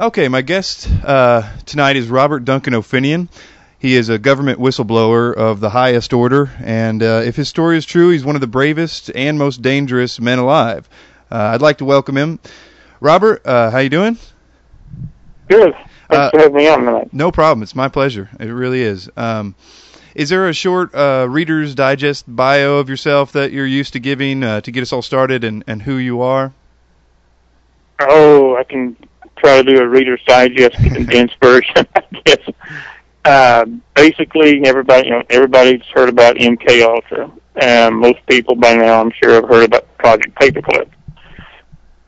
Okay, my guest uh, tonight is Robert Duncan O'Finioan. He is a government whistleblower of the highest order, and uh, if his story is true, he's one of the bravest and most dangerous men alive. Uh, I'd like to welcome him. Robert, uh, how you doing? Good. Thanks Uh, for having me on tonight. No problem. It's my pleasure. It really is. Um, is there a short uh, Reader's Digest bio of yourself that you're used to giving uh, to get us all started and, and who you are? Oh, I can try to do a Reader's Digest condensed version, I guess. Uh, basically, everybody, you know, everybody's heard about MK Ultra, and most people by now, I'm sure, have heard about Project Paperclip.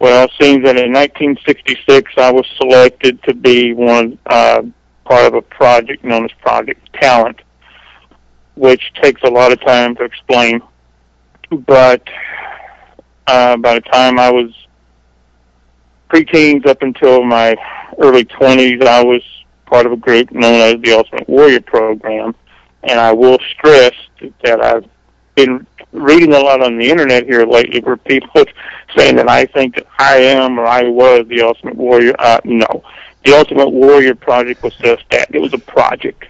Well, it seems that in 1966, I was selected to be one uh, part of a project known as Project Talent, which takes a lot of time to explain. But uh, by the time I was preteens up until my early 20s, I was part of a group known as the Ultimate Warrior Program. And I will stress that I've been reading a lot on the internet here lately where people saying that I think that I am or I was the Ultimate Warrior. Uh, no. The Ultimate Warrior Project was just that. It was a project.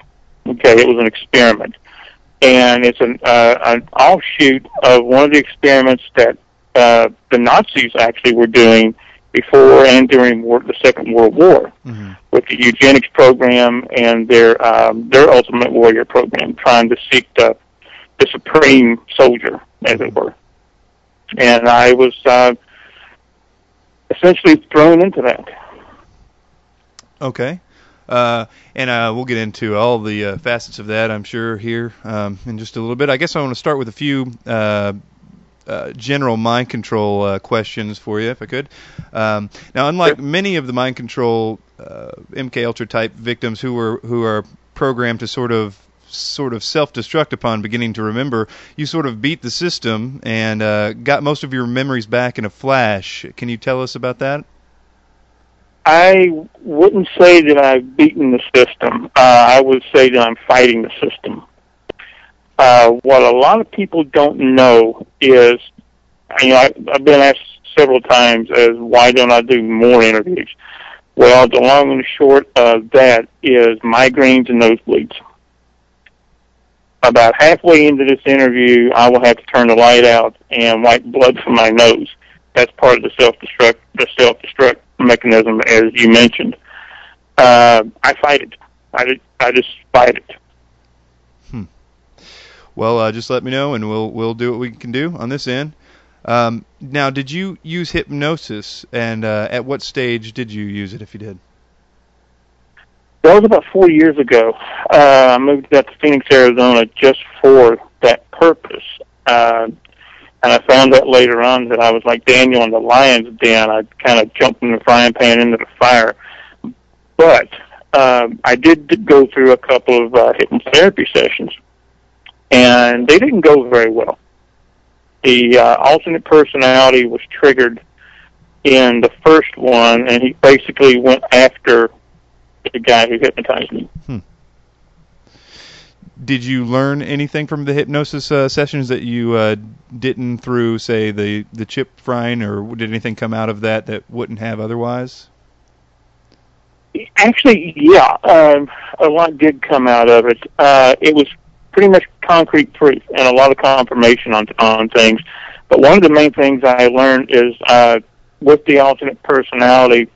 Okay, it was an experiment. And it's an, uh, an offshoot of one of the experiments that uh, the Nazis actually were doing before and during war, the Second World War Mm-hmm. with the eugenics program and their um, their Ultimate Warrior program, trying to seek the the supreme soldier, as it were. And I was uh, essentially thrown into that. Okay. Uh, and uh, we'll get into all the uh, facets of that, I'm sure, here um, in just a little bit. I guess I want to start with a few uh, general mind control uh, questions for you, if I could. Um, now, unlike many of the mind control uh, MK Ultra type victims who were who are programmed to sort of sort of self-destruct upon beginning to remember, you sort of beat the system and uh, got most of your memories back in a flash. Can you tell us about that? I wouldn't say that I've beaten the system. Uh, I would say that I'm fighting the system. Uh, what a lot of people don't know is, you know, I, I've been asked several times as why don't I do more interviews? Well, the long and short of that is migraines and nosebleeds. About halfway into this interview, I will have to turn the light out and wipe blood from my nose. That's part of the self-destruct, the self-destruct mechanism, as you mentioned. Uh, I fight it. I, I just fight it. Well, uh, just let me know, and we'll we'll do what we can do on this end. Um, now, did you use hypnosis, and uh, at what stage did you use it, if you did? That was about four years ago. Uh, I moved out to Phoenix, Arizona, just for that purpose. Uh, and I found out later on that I was like Daniel in the lion's den. I kind of jumped from the frying pan into the fire. But um, I did go through a couple of uh, hypnotherapy sessions, and they didn't go very well. The uh, alternate personality was triggered in the first one, and he basically went after the guy who hypnotized me. Did you learn anything from the hypnosis uh, sessions that you uh, didn't through, say, the the chip frying, or did anything come out of that that wouldn't have otherwise? Actually, yeah, um, a lot did come out of it. Uh, it was pretty much concrete proof and a lot of confirmation on on things. But one of the main things I learned is uh, with the alternate personality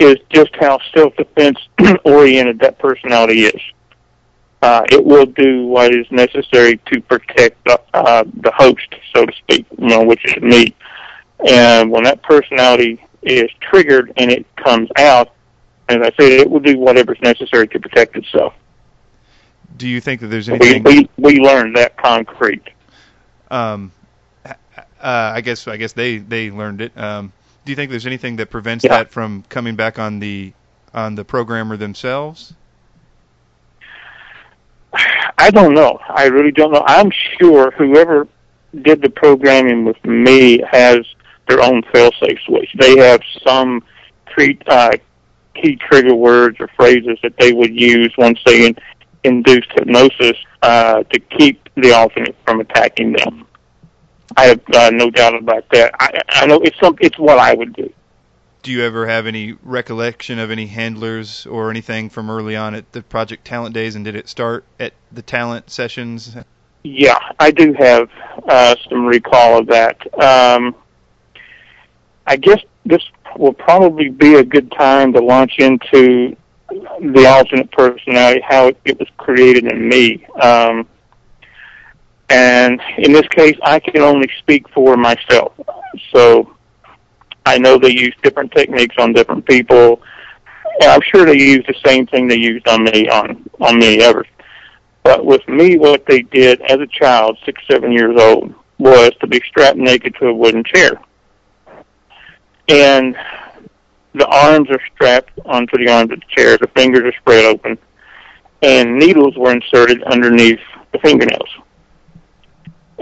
is just how self defense oriented that personality is. Uh, it will do what is necessary to protect the, uh, the host, so to speak, you know, which is me. And when that personality is triggered and it comes out, as I said, it will do whatever's necessary to protect itself. Do you think that there's anything? we we learned that concrete. um, uh, I guess I guess they they learned it. Um, do you think there's anything that prevents Yeah. that from coming back on the on the programmer themselves? I don't know. I really don't know. I'm sure whoever did the programming with me has their own fail-safe switch. They have some pre, uh, key trigger words or phrases that they would use once they induced hypnosis uh, to keep the alternate from attacking them. I have uh, no doubt about that. I, I know it's some. It's what I would do. do you ever have any recollection of any handlers or anything from early on at the Project Talent Days, and did it start at the talent sessions? Yeah, I do have uh, some recall of that. Um, I guess this will probably be a good time to launch into the alternate personality, how it, it was created in me. Um, and in this case, I can only speak for myself. So I know they use different techniques on different people. And I'm sure they use the same thing they used on me on on many others. But with me, what they did as a child, six, seven years old, was to be strapped naked to a wooden chair. And the arms are strapped onto the arms of the chair, the fingers are spread open, and needles were inserted underneath the fingernails.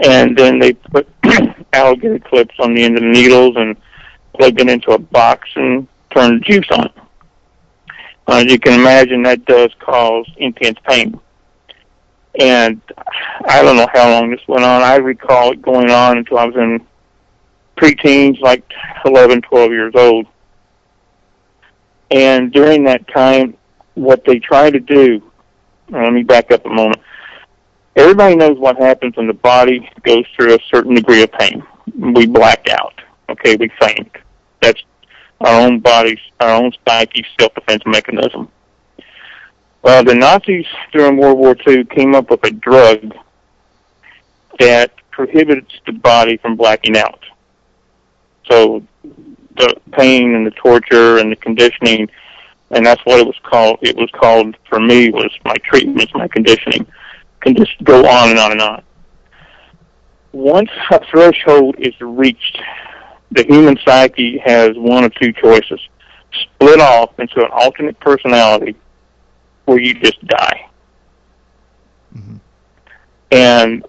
And then they put alligator clips on the end of the needles and plugged it into a box and turned the juice on. As you can imagine, that does cause intense pain. And I don't know how long this went on. I recall it going on until I was in preteens, like 11, 12 years old. And during that time, what they try to do, uh, let me back up a moment. Everybody knows what happens when the body goes through a certain degree of pain. We black out. Okay, we faint. That's our own body's, our own psyche self-defense mechanism. Well, the Nazis during World War II came up with a drug that prohibits the body from blacking out. So the pain and the torture and the conditioning, and that's what it was called. It was called for me was my treatments, my conditioning, can just go on and on and on. Once a threshold is reached, the human psyche has one of two choices: split off into an alternate personality, where you just die. Mm-hmm. And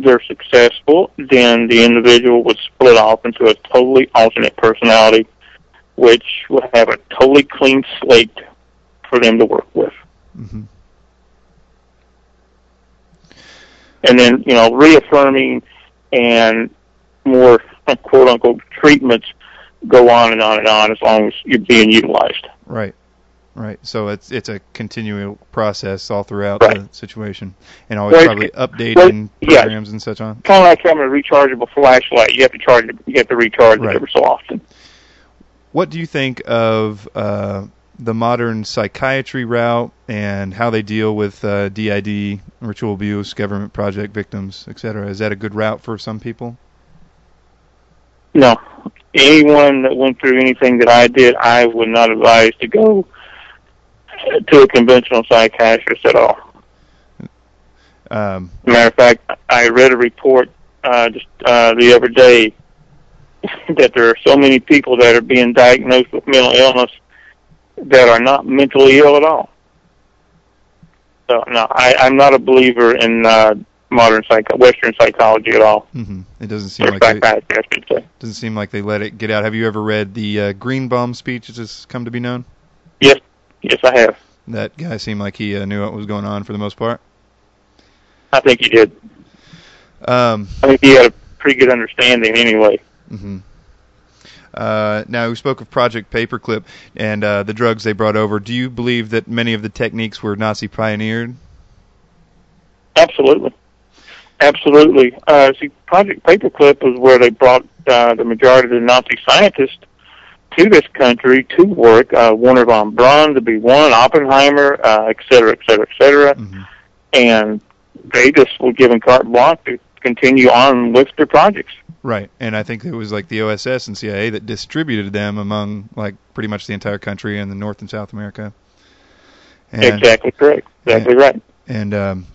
they're successful, then the individual would split off into a totally alternate personality, which would have a totally clean slate for them to work with. Mm-hmm. And then, you know, reaffirming and more quote unquote treatments go on and on and on as long as you're being utilized. Right. Right. So it's it's a continual process all throughout right. the situation, and always probably updating well, programs and such on. Kind of like having a rechargeable flashlight. You have to charge it. You have to recharge right. it every so often. What do you think of uh, the modern psychiatry route and how they deal with uh, DID, ritual abuse, government project victims, etc.? Is that a good route for some people? No. Anyone that went through anything that I did, I would not advise to go to a conventional psychiatrist at all. Um, Matter of fact, I read a report uh, just uh, the other day that there are so many people that are being diagnosed with mental illness that are not mentally ill at all. So no, I, I'm not a believer in uh, modern psych Western psychology at all. Mm-hmm. It doesn't seem or like they, I should say. doesn't seem like they let it get out. Have you ever read the uh, Greenbaum speech, as has come to be known? Yes, yes, I have. That guy seemed like he uh, knew what was going on for the most part. I think he did. Um, I think he had a pretty good understanding anyway. Mm-hmm. Uh, now we spoke of Project Paperclip and uh, the drugs they brought over. Do you believe that many of the techniques were Nazi pioneered? Absolutely, absolutely. Uh, see, Project Paperclip was where they brought uh, the majority of the Nazi scientists to this country to work. Uh, Wernher von Braun to be one, Oppenheimer, uh, et cetera, et cetera, et cetera. Mm-hmm. And they just were given carte blanche to continue on with their projects. Right, and I think it was like the OSS and CIA that distributed them among like pretty much the entire country and the North and South America. And, exactly correct. Exactly and, right. And um,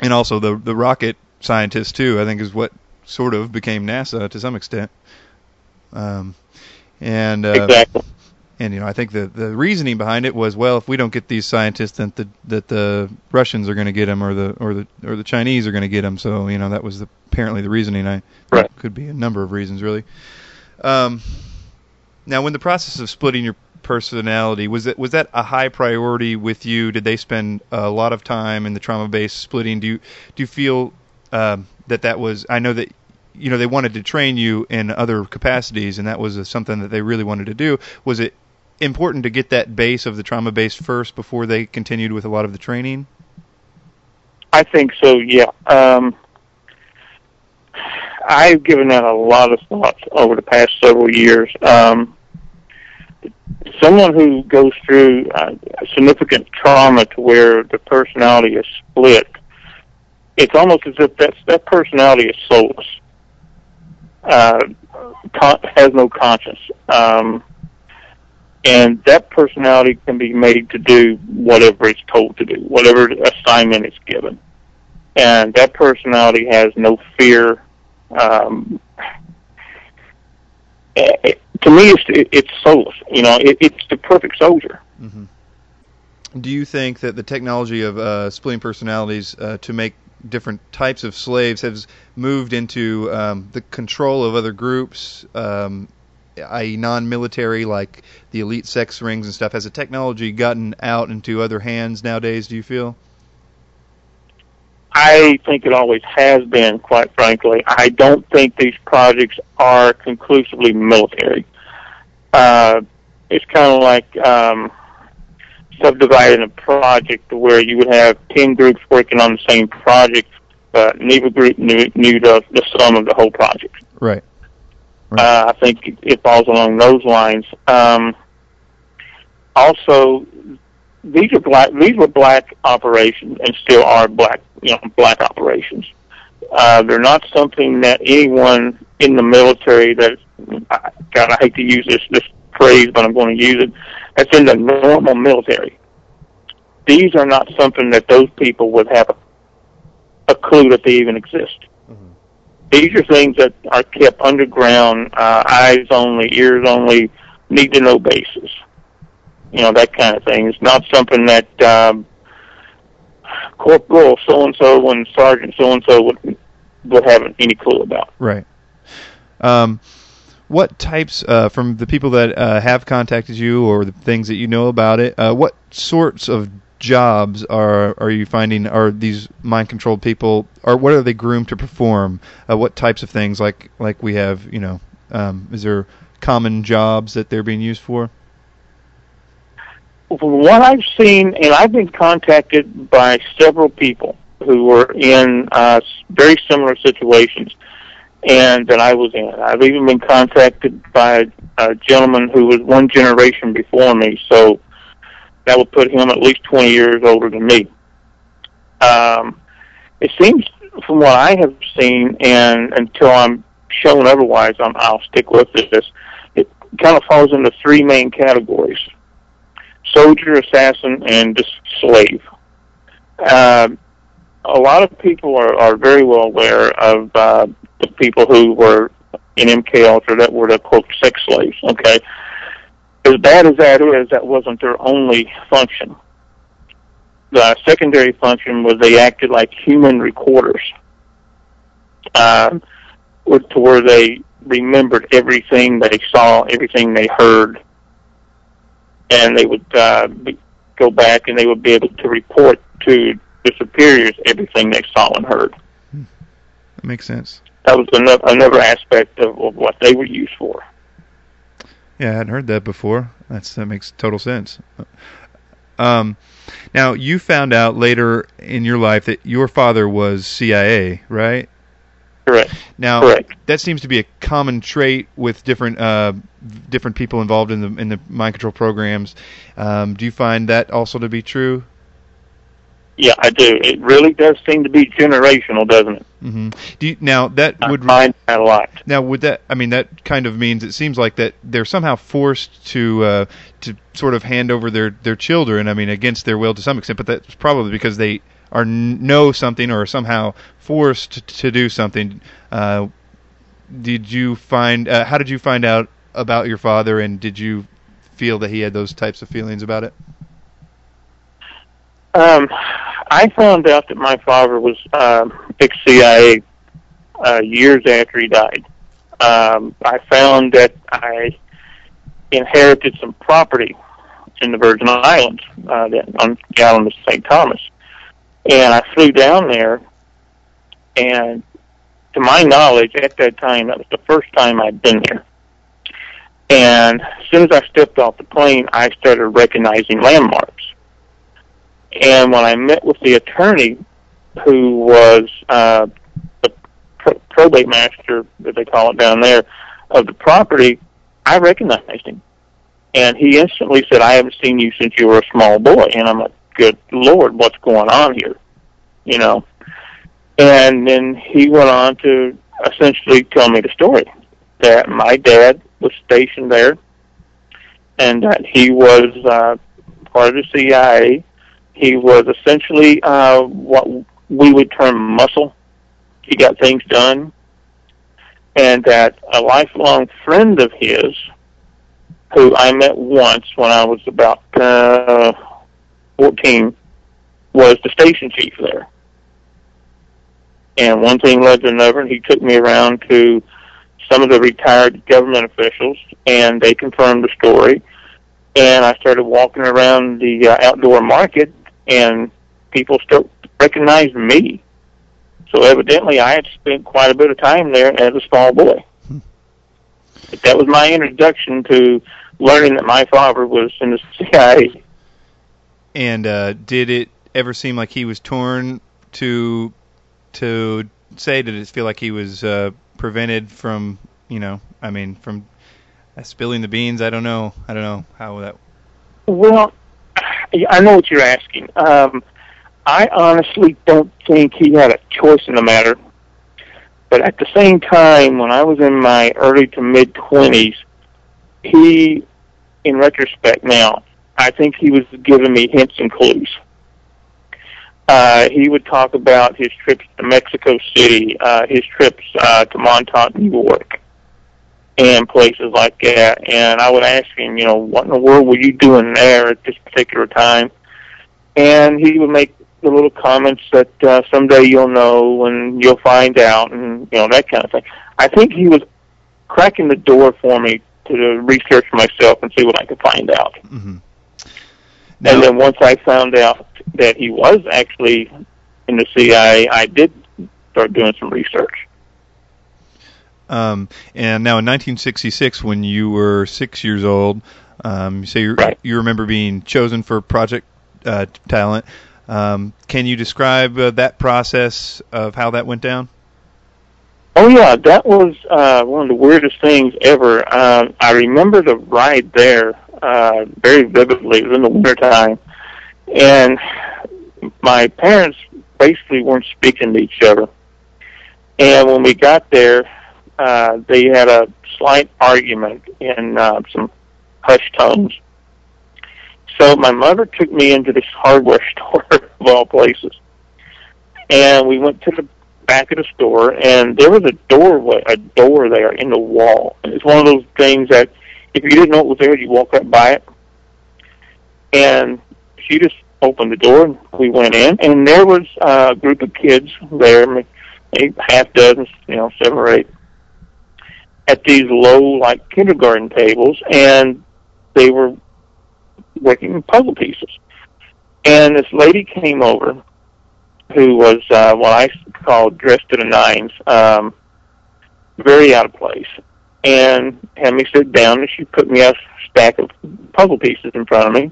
and also the the rocket scientists too. I think is what sort of became NASA to some extent. Um, and uh, exactly. And you know, I think the the reasoning behind it was, well, if we don't get these scientists, then the that the Russians are going to get them, or the or the or the Chinese are going to get them. So you know, that was the, apparently the reasoning. I right. could be a number of reasons, really. Um, now, when the process of splitting your personality was that was that a high priority with you? Did they spend a lot of time in the trauma base splitting? Do you do you feel um, that that was? I know that you know they wanted to train you in other capacities, and that was something that they really wanted to do. Was it important to get that base of the trauma base first before they continued with a lot of the training? I think so. Yeah. Um, I've given that a lot of thought over the past several years. Um, someone who goes through uh, significant trauma to where the personality is split, it's almost as if that that personality is soulless, uh, con- has no conscience, um, and that personality can be made to do whatever it's told to do, whatever assignment is given, and that personality has no fear. Um, it, to me, it's it, it's soulless. You know, it, it's the perfect soldier. Mm-hmm. Do you think that the technology of uh, splitting personalities uh, to make different types of slaves has moved into um, the control of other groups, um, i.e., non-military, like the elite sex rings and stuff? Has the technology gotten out into other hands nowadays? Do you feel? I think it always has been, quite frankly. I don't think these projects are conclusively military. Uh, it's kind of like um, subdividing a project where you would have 10 groups working on the same project, but neither group knew, knew the, the sum of the whole project. Right. right. Uh, I think it falls along those lines. Um, also, these are black. These were black operations, and still are black. You know, black operations. Uh, they're not something that anyone in the military that God, I hate to use this this phrase, but I'm going to use it. That's in the normal military. These are not something that those people would have a, a clue that they even exist. Mm-hmm. These are things that are kept underground, uh, eyes only, ears only, need to know basis you know that kind of thing. It's not something that um, corporal so and so and sergeant so and so would would have any clue about. Right. Um, what types uh, from the people that uh, have contacted you or the things that you know about it? Uh, what sorts of jobs are are you finding are these mind controlled people or what are they groomed to perform? Uh, what types of things like like we have you know um, is there common jobs that they're being used for? what I've seen, and I've been contacted by several people who were in uh, very similar situations, and that I was in. I've even been contacted by a gentleman who was one generation before me, so that would put him at least 20 years older than me. Um, it seems, from what I have seen, and until I'm shown otherwise, I'm, I'll stick with this. It kind of falls into three main categories soldier, assassin, and just slave. Uh, a lot of people are, are very well aware of uh, the people who were in MK Ultra that were the quote sex slaves. Okay, as bad as that is, that wasn't their only function. The secondary function was they acted like human recorders, uh, to where they remembered everything they saw, everything they heard, and they would uh, be, go back and they would be able to report to the superiors everything they saw and heard. Hmm. That makes sense. That was another, another aspect of, of what they were used for. Yeah, I hadn't heard that before. That's that makes total sense. Um, now you found out later in your life that your father was CIA, right? Correct. Now, Correct. that seems to be a common trait with different uh, different people involved in the in the mind control programs. Um, do you find that also to be true? Yeah, I do. It really does seem to be generational, doesn't it? Mm-hmm. Do you, now that I would find that a lot. Now, would that? I mean, that kind of means it seems like that they're somehow forced to uh, to sort of hand over their their children. I mean, against their will to some extent, but that's probably because they are know something or somehow forced to do something. Uh, did you find? Uh, how did you find out about your father, and did you feel that he had those types of feelings about it? Um, I found out that my father was um, ex-CIA uh, years after he died. Um, I found that I inherited some property in the Virgin Islands uh, that, on the island of St. Thomas. And I flew down there, and to my knowledge, at that time, that was the first time I'd been there. And as soon as I stepped off the plane, I started recognizing landmarks. And when I met with the attorney, who was uh, the pro- probate master, that they call it down there, of the property, I recognized him. And he instantly said, I haven't seen you since you were a small boy. And I'm like, good Lord, what's going on here? You know. And then he went on to essentially tell me the story that my dad was stationed there and that he was uh, part of the CIA. He was essentially uh, what we would term muscle. He got things done. And that a lifelong friend of his, who I met once when I was about uh, 14, was the station chief there. And one thing led to another, and he took me around to some of the retired government officials, and they confirmed the story. And I started walking around the uh, outdoor market, and people still recognized me. So evidently, I had spent quite a bit of time there as a small boy. But that was my introduction to learning that my father was in the CIA. And uh, did it ever seem like he was torn to to say? Did it feel like he was uh, prevented from, you know, I mean, from uh, spilling the beans? I don't know. I don't know how that. Well, I know what you're asking. Um, I honestly don't think he had a choice in the matter. But at the same time, when I was in my early to mid 20s, he, in retrospect now, I think he was giving me hints and clues. Uh, he would talk about his trips to Mexico City, uh, his trips uh, to Montauk, New York, and places like that. And I would ask him, you know, what in the world were you doing there at this particular time? And he would make the little comments that uh, someday you'll know and you'll find out, and you know that kind of thing. I think he was cracking the door for me to research myself and see what I could find out. Mm-hmm. and then once I found out that he was actually in the CIA, I did start doing some research. Um, and now in 1966, when you were six years old, um, you say you Right. you remember being chosen for Project uh, Talent. Um, can you describe uh, that process of how that went down? Oh yeah, that was uh, one of the weirdest things ever. Uh, I remember the ride there uh, very vividly. It was in the wintertime, and my parents basically weren't speaking to each other. And when we got there, uh, they had a slight argument in uh, some hushed tones. So my mother took me into this hardware store of all places, and we went to the back of the store, and there was a doorway, a door there in the wall. It's one of those things that if you didn't know it was there, you walk right by it. And she just opened the door, and we went in, and there was a group of kids there, half dozen, you know, seven or eight, at these low, like kindergarten tables, and they were working puzzle pieces. And this lady came over who was uh, what I call dressed to the nines, um, very out of place, and had me sit down. And she put me a stack of puzzle pieces in front of me,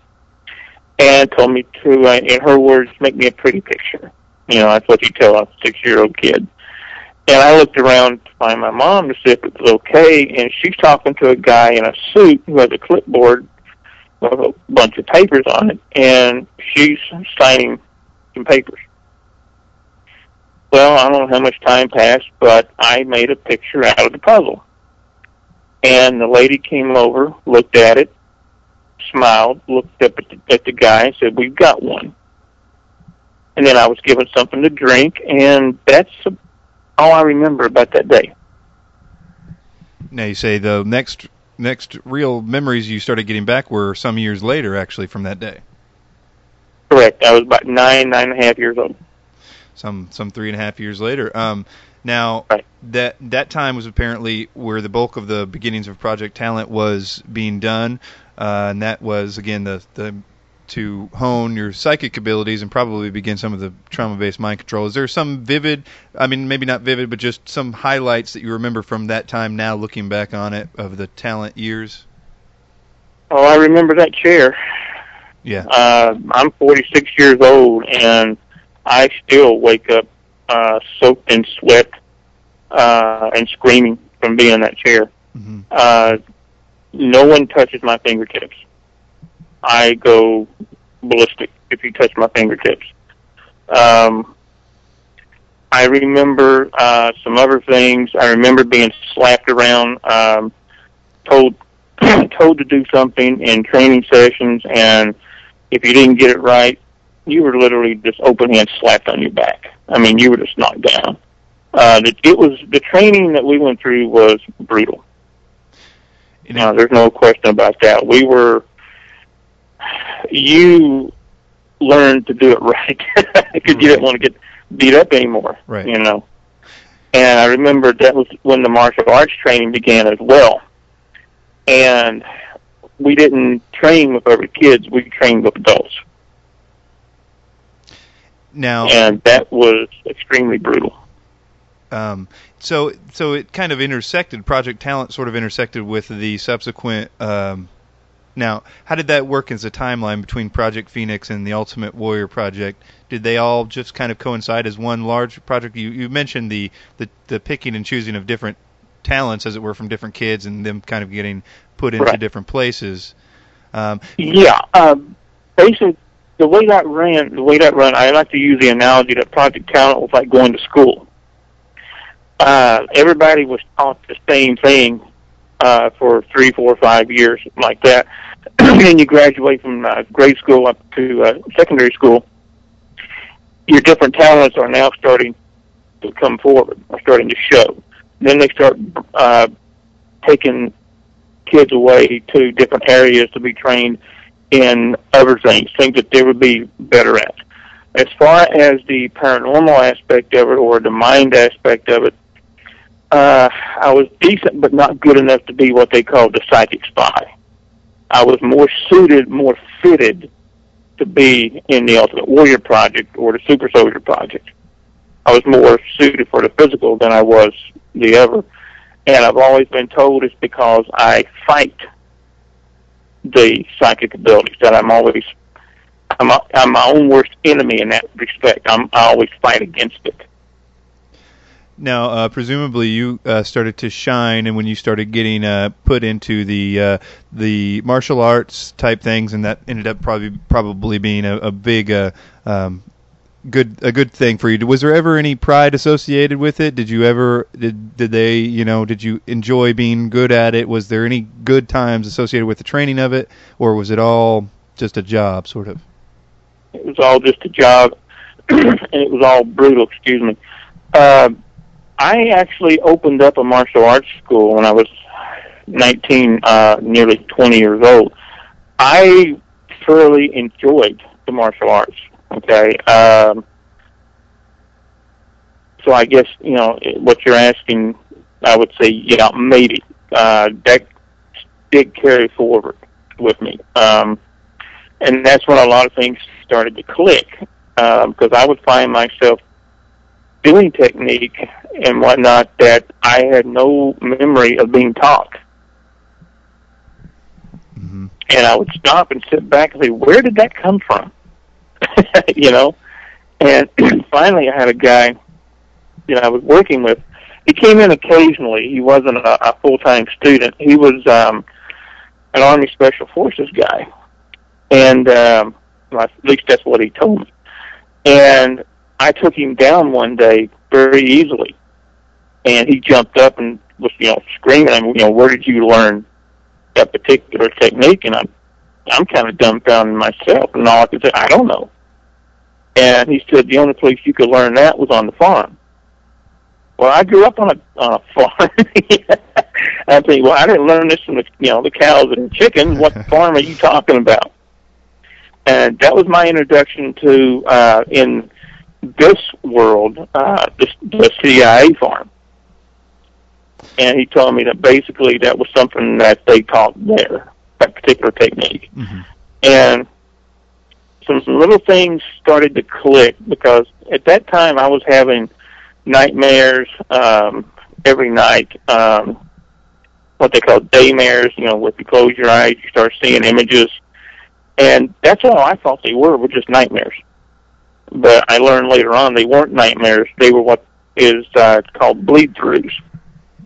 and told me to, uh, in her words, make me a pretty picture. You know, that's what you tell a six-year-old kid. And I looked around to find my mom to see if it was okay, and she's talking to a guy in a suit who has a clipboard with a bunch of papers on it, and she's signing some papers. Well, I don't know how much time passed, but I made a picture out of the puzzle. And the lady came over, looked at it, smiled, looked up at the, at the guy, and said, "We've got one." And then I was given something to drink, and that's all I remember about that day. Now you say the next next real memories you started getting back were some years later, actually, from that day. Correct. I was about nine, nine and a half years old. Some some three and a half years later. Um, now Right. that that time was apparently where the bulk of the beginnings of Project Talent was being done, uh, and that was again the the to hone your psychic abilities and probably begin some of the trauma-based mind control. Is there some vivid, I mean, maybe not vivid, but just some highlights that you remember from that time now, looking back on it, of the talent years? Oh, I remember that chair. Yeah. Uh, I'm 46 years old, and I still wake up uh, soaked in sweat uh, and screaming from being in that chair. hmm Uh, no one touches my fingertips. I go ballistic if you touch my fingertips. Um, I remember uh, some other things. I remember being slapped around, um, told told to do something in training sessions, and if you didn't get it right, you were literally just open hand slapped on your back. I mean, you were just knocked down. Uh, it, it was the training that we went through was brutal. And No, there's no question about that. We were, you learned to do it right because you didn't want to get beat up anymore. Right. You know. And I remember that was when the martial arts training began as well. And we didn't train with other kids; we trained with adults, now, and that was extremely brutal. Um, so so it kind of intersected. Project Talent sort of intersected with the subsequent. Um, now, how did that work as a timeline between Project Phoenix and the Ultimate Warrior project? Did they all just kind of coincide as one large project? You you mentioned the the, the picking and choosing of different talents, as it were, from different kids, and them kind of getting put into Right. different places. Um, Yeah, um, basically, the way that ran, the way that ran, I like to use the analogy that Project Talent was like going to school. Uh, everybody was taught the same thing uh, for three, four, five years, like that. and you graduate from uh, grade school up to uh, secondary school. Your different talents are now starting to come forward, are starting to show. Then they start uh, taking kids away to different areas to be trained in other things, things that they would be better at. As far as the paranormal aspect of it or the mind aspect of it, uh, I was decent but not good enough to be what they called the psychic spy. I was more suited, more fitted to be in the Ultimate Warrior Project or the Super Soldier Project. I was more suited for the physical than I was the other. And I've always been told it's because I fight the psychic abilities that I'm always I'm a, I'm my own worst enemy in that respect. I'm I always fight against it. Now, uh, presumably, you uh, started to shine, and when you started getting uh, put into the uh, the martial arts type things, and that ended up probably probably being a, a big uh, um, good a good thing for you. Was there ever any pride associated with it? Did you ever did did they you know did you enjoy being good at it? Was there any good times associated with the training of it, or was it all just a job, sort of? It was all just a job, and it was all brutal. Excuse me. Uh, I actually opened up a martial arts school when I was 19, uh, nearly 20 years old. I thoroughly enjoyed the martial arts. Okay. Um, so I guess you know what you're asking. I would say, yeah, maybe uh, that did carry forward with me, um, and that's when a lot of things started to click because I would find myself doing technique and whatnot that I had no memory of being taught. hmm And I would stop and sit back and say, where did that come from? you know? And finally I had a guy that I was working with. He came in occasionally. He wasn't a, a full-time student. He was um, an Army Special Forces guy. And um, well, at least that's what he told me. And I took him down one day very easily, and he jumped up and was, you know, screaming. I mean, you know, where did you learn that particular technique? And I'm, I'm kind of dumbfounded myself, and all I could say, I don't know. And he said the only place you could learn that was on the farm. Well, I grew up on a on a farm. I think, well, I didn't learn this from the you know the cows and chickens. What farm are you talking about? And that was my introduction to uh, in this world, uh, the, the CIA farm. And he told me that basically that was something that they taught there, that particular technique. hmm And some little things started to click because at that time I was having nightmares um, every night. Um, what they call daymares, you know, if you close your eyes, you start seeing images. And that's all I thought they were, were just nightmares. But I learned later on they weren't nightmares. They were what is uh, called bleed-throughs.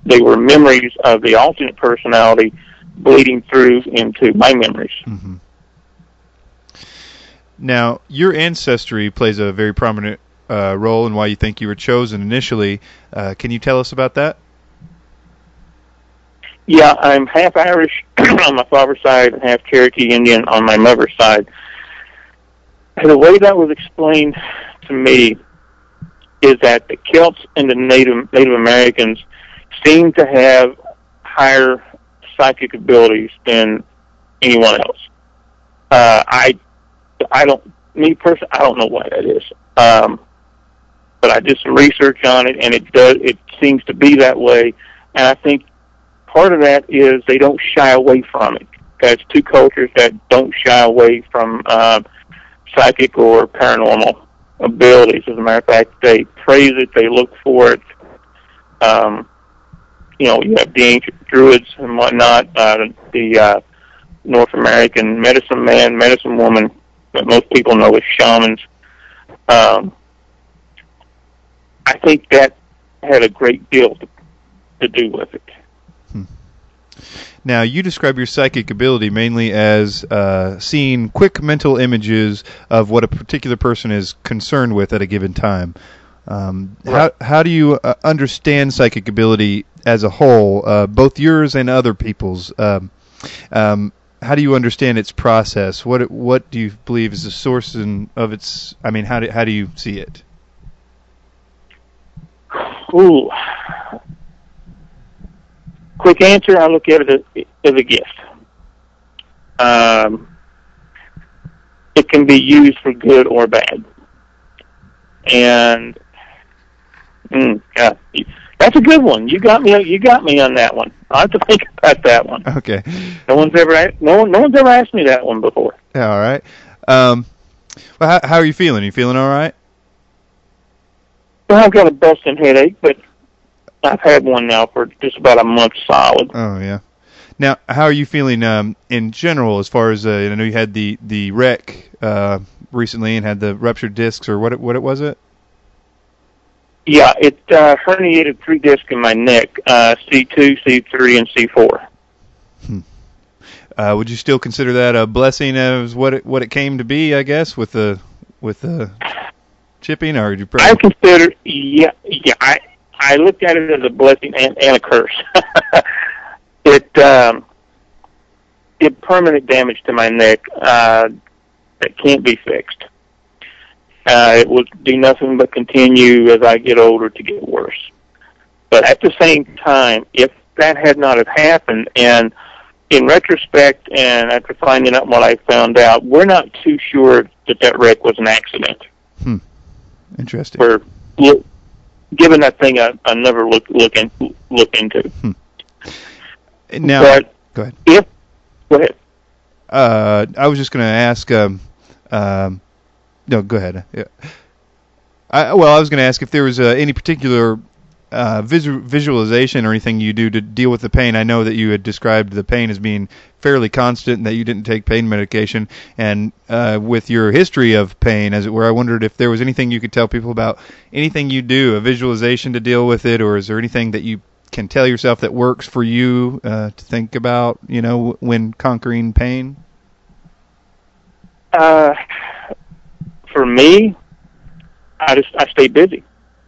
They were memories of the alternate personality bleeding through into my memories. Mm-hmm. Now, your ancestry plays a very prominent uh, role in why you think you were chosen initially. Uh, can you tell us about that? Yeah, I'm half Irish on my father's side and half Cherokee Indian on my mother's side. The way that was explained to me is that the Celts and the Native Native Americans seem to have higher psychic abilities than anyone else. Uh, I, I don't, me personally, I don't know why that is. Um, but I did some research on it, and it does. It seems to be that way, and I think part of that is they don't shy away from it. It's two cultures that don't shy away from uh, psychic or paranormal abilities. As a matter of fact, they praise it, they look for it. Um, you know, you have the ancient druids and whatnot, uh, the uh, North American medicine man, medicine woman that most people know as shamans. Um, I think that had a great deal to, to do with it. Now, you describe your psychic ability mainly as uh, seeing quick mental images of what a particular person is concerned with at a given time. Um, right. How how do you uh, understand psychic ability as a whole, uh, both yours and other people's? Um, um, how do you understand its process? What what do you believe is the source in, of its? I mean, how do how do you see it? Ooh, quick answer, I look at it as, as a gift. Um, it can be used for good or bad. And mm, yeah, that's a good one. You got me. You got me on that one. I have to think about that one. Okay. No one's ever no one no one's ever asked me that one before. Yeah, all right. Um, well, how, how are you feeling? Are you feeling all right? Well, I've got a busting headache, but I've had one now for just about a month solid. Oh yeah. Now, how are you feeling um, in general as far as uh, I know you had the the wreck uh, recently and had the ruptured discs or what it, what it was it? Yeah, it uh, herniated three discs in my neck, uh, C2, C3, and C4. Hmm. Uh, would you still consider that a blessing as what it, what it came to be? I guess with the with the chipping, or you? Probably... I consider yeah yeah I I looked at it as a blessing and, and a curse. it um, did permanent damage to my neck uh, that can't be fixed. Uh, it will do nothing but continue as I get older to get worse. But at the same time, if that had not have happened, and in retrospect, and after finding out what I found out, we're not too sure that that wreck was an accident. Hmm. Interesting. We're given that thing a, another look look in, look into. Hmm. Now, but go ahead. If go ahead. Uh, I was just going to ask. Um, um, no, go ahead. Yeah. I, well, I was going to ask if there was uh, any particular uh, visual, visualization or anything you do to deal with the pain. I know that you had described the pain as being fairly constant and that you didn't take pain medication. And uh, with your history of pain, as it were, I wondered if there was anything you could tell people about anything you do, a visualization to deal with it, or is there anything that you can tell yourself that works for you uh, to think about, you know, when conquering pain? Uh, for me, I just I stay busy.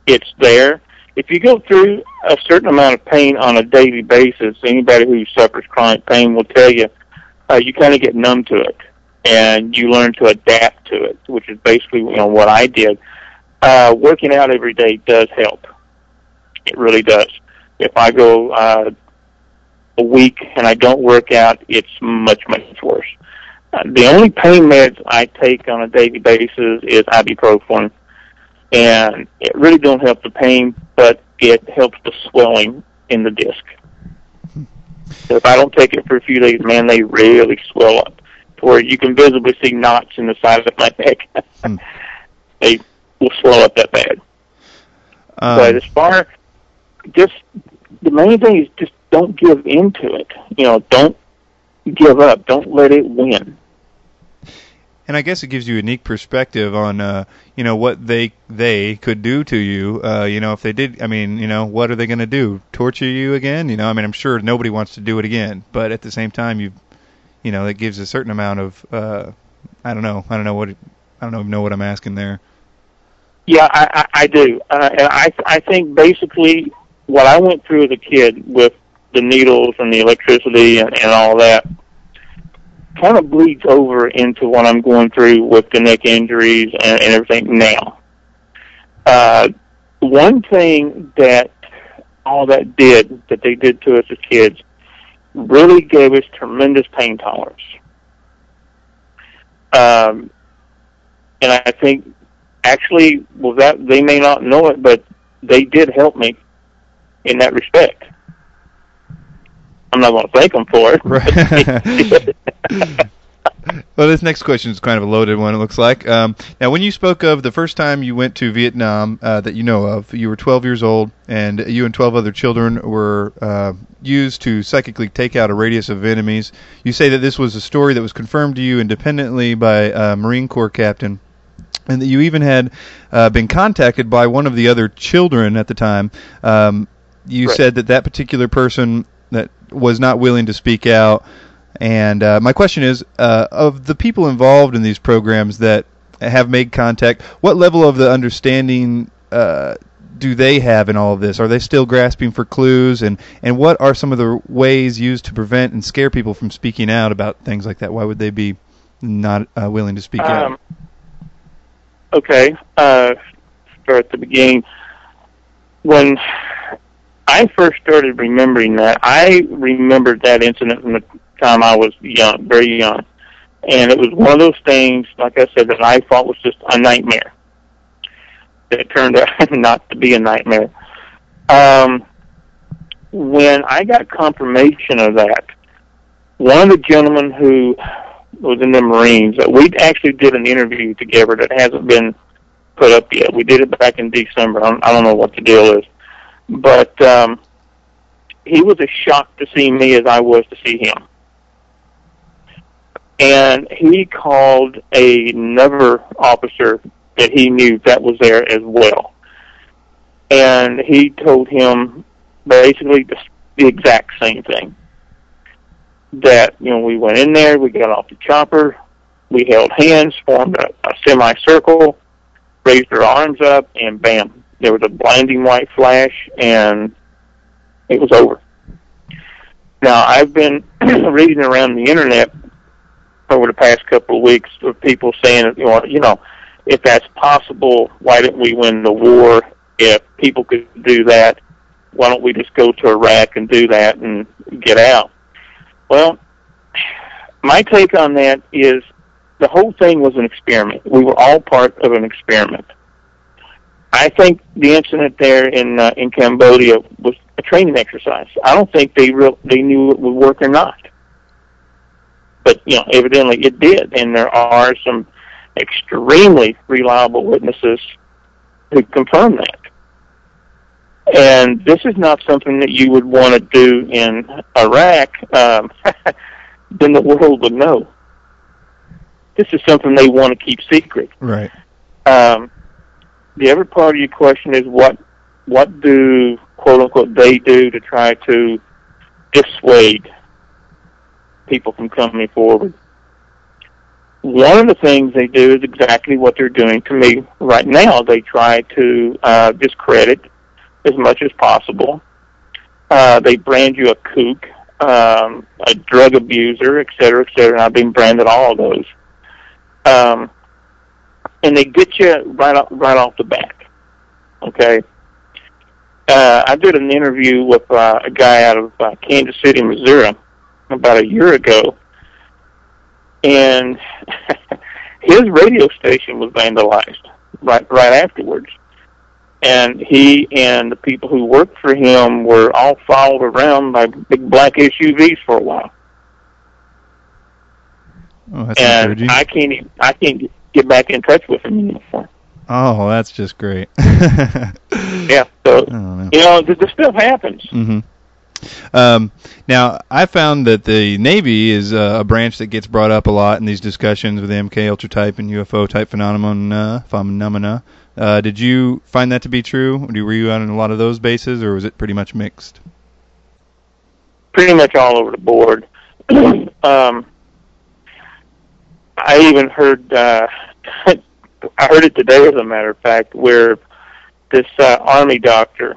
It's there if you go through a certain amount of pain on a daily basis, anybody who suffers chronic pain will tell you uh, you kind of get numb to it, and you learn to adapt to it, which is basically you know what I did. Uh, working out every day does help. It really does. If I go uh, a week and I don't work out, it's much much worse. Uh, the only pain meds I take on a daily basis is ibuprofen and it really don't help the pain, but it helps the swelling in the disc. So if I don't take it for a few days, man, they really swell up. where you can visibly see knots in the side of my neck. Hmm. they will swell up that bad. Um, but as far, just the main thing is just don't give into it. You know, don't give up. Don't let it win. And I guess it gives you a unique perspective on, uh, you know, what they they could do to you. Uh, you know, if they did, I mean, you know, what are they going to do? Torture you again? You know, I mean, I'm sure nobody wants to do it again, but at the same time, you, you know, it gives a certain amount of, uh, I don't know, I don't know what, I don't know, know what I'm asking there. Yeah, I, I, I do, uh, and I I think basically what I went through as a kid with the needles and the electricity and, and all that kind of bleeds over into what I'm going through with the neck injuries and, and everything now. Uh, one thing that all that did, that they did to us as kids, really gave us tremendous pain tolerance. Um, and I think actually, well, that they may not know it, but they did help me in that respect. I'm not going to thank them for it. Right. well, this next question is kind of a loaded one. It looks like. Um, now, when you spoke of the first time you went to Vietnam uh, that you know of, you were 12 years old, and you and 12 other children were uh, used to psychically take out a radius of enemies. You say that this was a story that was confirmed to you independently by a Marine Corps captain and that you even had uh, been contacted by one of the other children at the time. Um, you right. said that that particular person that was not willing to speak out. And uh, my question is, uh, of the people involved in these programs that have made contact, what level of the understanding uh, do they have in all of this? Are they still grasping for clues? And, and what are some of the ways used to prevent and scare people from speaking out about things like that? Why would they be not uh, willing to speak um, out? Okay, uh, start at the beginning. When I first started remembering that. I remembered that incident from the time I was young, very young. And it was one of those things, like I said, that I thought was just a nightmare. It turned out not to be a nightmare. Um, when I got confirmation of that, one of the gentlemen who was in the Marines, uh, we actually did an interview together that hasn't been put up yet. We did it back in December. I don't, I don't know what the deal is but um, he was as shocked to see me as I was to see him. And he called another officer that he knew that was there as well. And he told him basically the, the exact same thing. That, you know, we went in there, we got off the chopper, we held hands, formed a, a semicircle, raised our arms up, and bam, there was a blinding white flash, and it was over. Now, I've been reading around the internet over the past couple of weeks of people saying, you know, you know, if that's possible, why didn't we win the war? If people could do that, why don't we just go to Iraq and do that and get out? Well, my take on that is the whole thing was an experiment. We were all part of an experiment. I think the incident there in uh, in Cambodia was a training exercise. I don't think they real they knew it would work or not. But you know, evidently it did, and there are some extremely reliable witnesses who confirm that. And this is not something that you would want to do in Iraq. Um, then the world would know. This is something they want to keep secret. Right. Um, the other part of your question is what what do quote unquote they do to try to dissuade people from coming forward. One of the things they do is exactly what they're doing to me right now. They try to uh, discredit as much as possible. Uh, they brand you a kook, um, a drug abuser, et cetera, et cetera. And I've been branded all of those. Um, and they get you right off, right off the bat. Okay. Uh, I did an interview with uh, a guy out of uh, Kansas City, Missouri, about a year ago, and his radio station was vandalized right right afterwards. And he and the people who worked for him were all followed around by big black SUVs for a while. Oh, that's and encouraging. I can't even, I can't get back in touch with him anymore. oh, that's just great. Yeah, so know. you know, this, this stuff happens. hmm Um, now, I found that the Navy is uh, a branch that gets brought up a lot in these discussions with MK Ultra type and UFO type phenomena. phenomena. Uh, did you find that to be true? Were you on a lot of those bases, or was it pretty much mixed? pretty much all over the board. um, I even heard uh, I heard it today, as a matter of fact, where this uh, army doctor,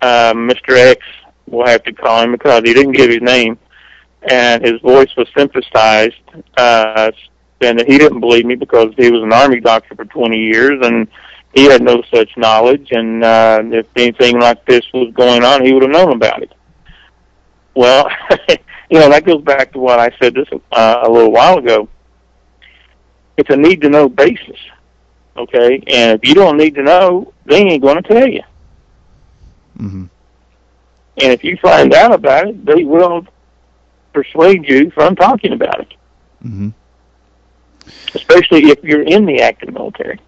uh, Mr. X, we'll have to call him because he didn't give his name, and his voice was synthesized, uh, and he didn't believe me because he was an army doctor for 20 years and he had no such knowledge, and uh, if anything like this was going on, he would have known about it. Well, you know, that goes back to what I said this uh, a little while ago. It's a need to know basis, okay? And if you don't need to know, they ain't going to tell you. hmm And if you find out about it, they will persuade you from talking about it, hmm especially if you're in the active military.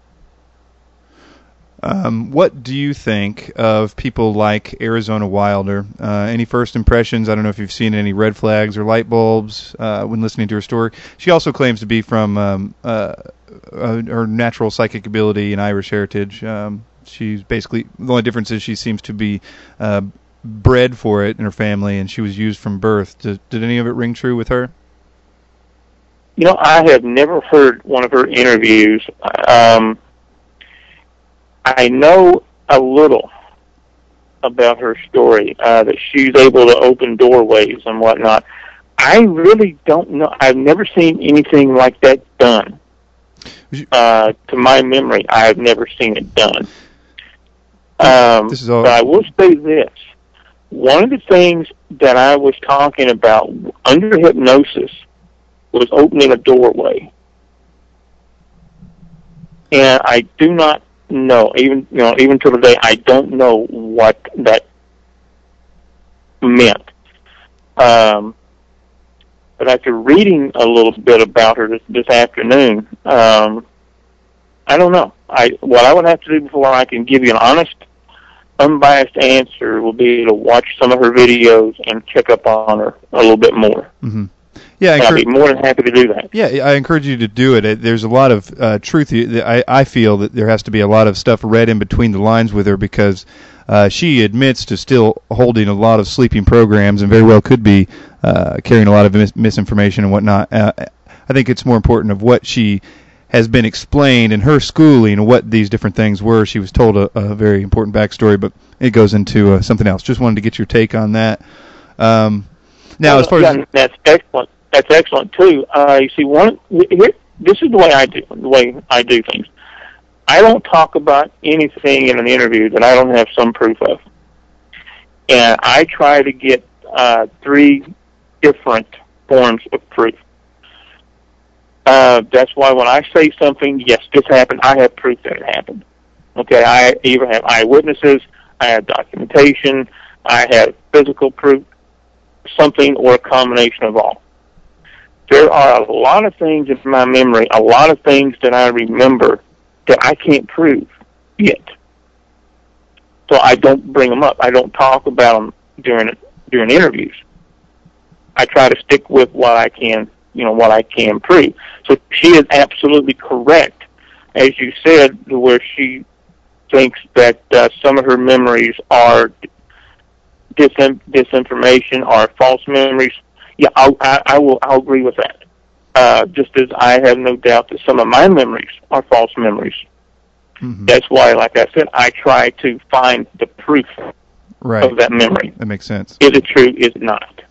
Um, what do you think of people like Arizona Wilder? Uh, any first impressions? I don't know if you've seen any red flags or light bulbs uh, when listening to her story. She also claims to be from um, uh, uh, her natural psychic ability and Irish heritage. Um, she's basically the only difference is she seems to be uh, bred for it in her family, and she was used from birth. Did, did any of it ring true with her? You know, I have never heard one of her interviews. Um, I know a little about her story, uh, that she's able to open doorways and whatnot. I really don't know. I've never seen anything like that done. Uh, to my memory, I've never seen it done. Um, This is all- But I will say this. One of the things that I was talking about under hypnosis was opening a doorway. And I do not know, even you know, even to today, I don't know what that meant. Um, but after reading a little bit about her this, this afternoon, um, I don't know. I what I would have to do before I can give you an honest, unbiased answer will be to watch some of her videos and check up on her a little bit more. hmm Yeah, I'd be more than happy to do that. Yeah, I encourage you to do it. It- There's a lot of uh, truth. I, I feel that there has to be a lot of stuff read in between the lines with her because uh, she admits to still holding a lot of sleeping programs and very well could be uh, carrying a lot of mis- misinformation and whatnot. Uh, I think it's more important of what she has been explained in her schooling what these different things were. She was told a, a very important backstory, but it goes into uh, something else. Just wanted to get your take on that. Um, now, as far yeah, as that's excellent. That's excellent too. Uh, you see, one here. This is the way I do the way I do things. I don't talk about anything in an interview that I don't have some proof of, and I try to get uh, three different forms of proof. Uh, that's why when I say something, yes, this happened, I have proof that it happened. Okay, I either have eyewitnesses, I have documentation, I have physical proof, something or a combination of all. There are a lot of things in my memory, a lot of things that I remember that I can't prove yet. So I don't bring them up. I don't talk about them during during interviews. I try to stick with what I can, you know, what I can prove. So she is absolutely correct, as you said, where she thinks that uh, some of her memories are disin- disinformation or false memories. Yeah, I'll, I, I will. I'll agree with that. Uh, just as I have no doubt that some of my memories are false memories. Mhm. That's why, like I said, I try to find the proof right, of that memory. that makes sense. Is it true? Is it not?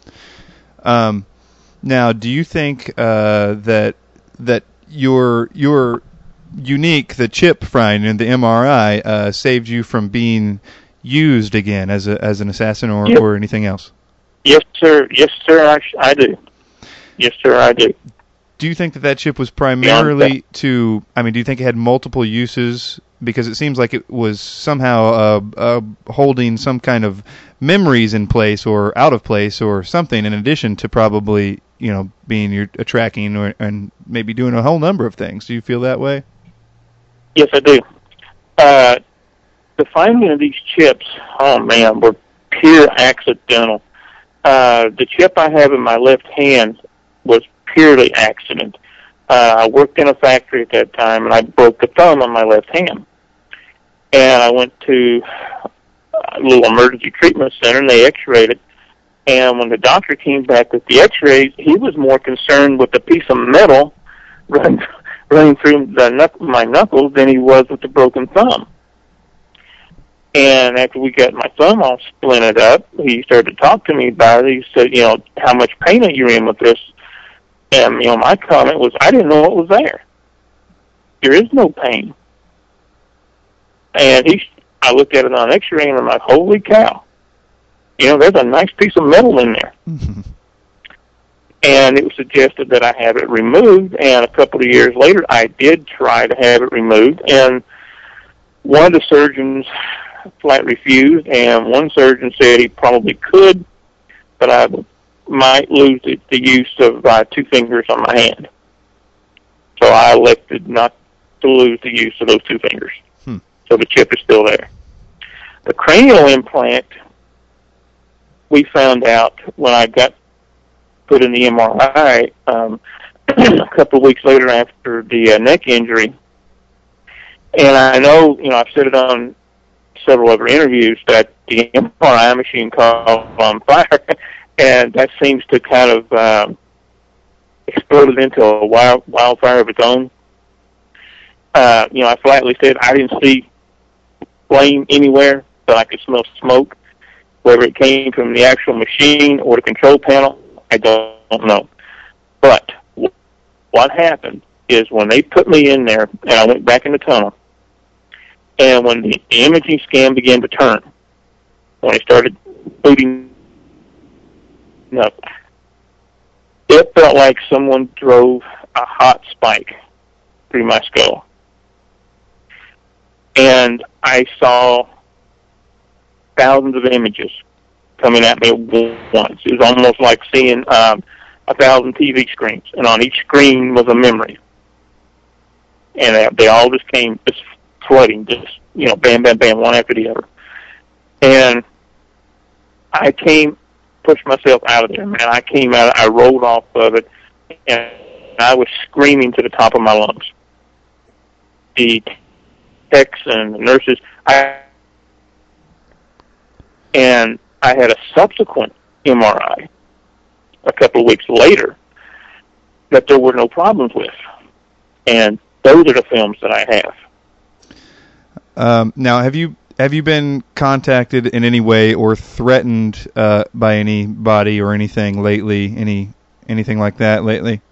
Um, now, do you think uh, that that your your unique the chip frying and the MRI uh, saved you from being used again as a as an assassin or, Yep. or anything else? Yes, sir. Yes, sir. I, sh- I do. Yes, sir. I do. Do you think that that chip was primarily to? I mean, do you think it had multiple uses because it seems like it was somehow uh, uh, holding some kind of memories in place or out of place or something in addition to probably you know being your a tracking or, and maybe doing a whole number of things. Do you feel that way? Yes, I do. Uh, the finding of these chips, oh man, were pure accidental. Uh, the chip I have in my left hand was purely accident. Uh, Uh, I worked in a factory at that time, and I broke the thumb on my left hand. And I went to a little emergency treatment center, and they X-rayed it. And when the doctor came back with the X-rays, he was more concerned with the piece of metal running, running through the my knuckles than he was with the broken thumb. And after we got my thumb all splintered up, he started to talk to me about it. He said, you know, how much pain are you in with this? And, you know, my comment was, I didn't know it was there. There is no pain. And he, I looked at it on x-ray and I'm like, holy cow. You know, there's a nice piece of metal in there. Mm-hmm. And it was suggested that I have it removed. And a couple of years later, I did try to have it removed. And one of the surgeons flat refused, and one surgeon said he probably could, but I might lose the, the use of uh, two fingers on my hand. So I elected not to lose the use of those two fingers. Hmm. So the chip is still there. The cranial implant, we found out when I got put in the MRI um, a couple of weeks later after the uh, neck injury. And I know, you know, I've said it on several other interviews that the MRI machine caught on fire, and that seems to kind of um, exploded into a wild, wildfire of its own. Uh, you know, I flatly said I didn't see flame anywhere, but I could smell smoke. Whether it came from the actual machine or the control panel, I don't know. But what happened is when they put me in there and I went back in the tunnel, and when the imaging scan began to turn, when I started booting up, it felt like someone drove a hot spike through my skull. And I saw thousands of images coming at me at once. It was almost like seeing um, a thousand TV screens, and on each screen was a memory. And they all just came just flooding, just you know, bam, bam, bam, one after the other. And I came, pushed myself out of there, man. I came out, I rolled off of it, and I was screaming to the top of my lungs. The techs and the nurses, I, and I had a subsequent MRI a couple of weeks later that there were no problems with. And those are the films that I have. Um, now, have you have you been contacted in any way or threatened uh, by anybody or anything lately? Any anything like that lately?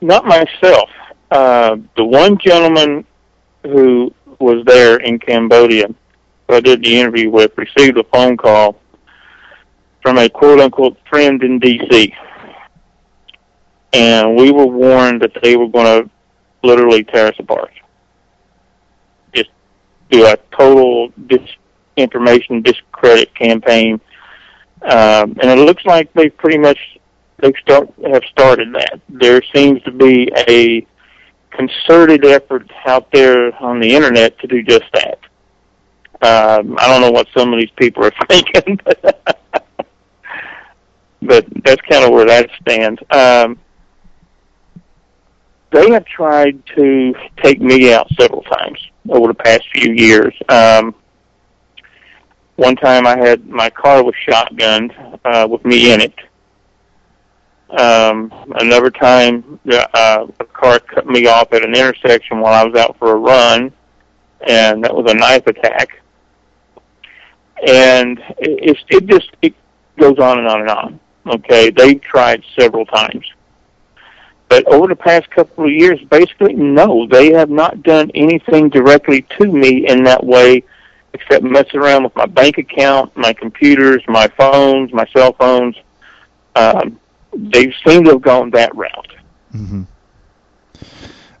Not myself. Uh, the one gentleman who was there in Cambodia, who I did the interview with, received a phone call from a quote unquote friend in D.C. And we were warned that they were going to literally tear us apart do a total disinformation discredit campaign, um, and it looks like they pretty much they start have started that. There seems to be a concerted effort out there on the internet to do just that. Um, I don't know what some of these people are thinking, but, but that's kind of where that stands. Um, they have tried to take me out several times over the past few years. Um, one time I had my car was shotgunned uh, with me in it. Um, another time, uh, a car cut me off at an intersection while I was out for a run, and that was a knife attack. And it, it just it goes on and on and on. Okay, they tried several times. But over the past couple of years, basically, no, they have not done anything directly to me in that way, except messing around with my bank account, my computers, my phones, my cell phones. Um, they seem to have gone that route. Mm-hmm.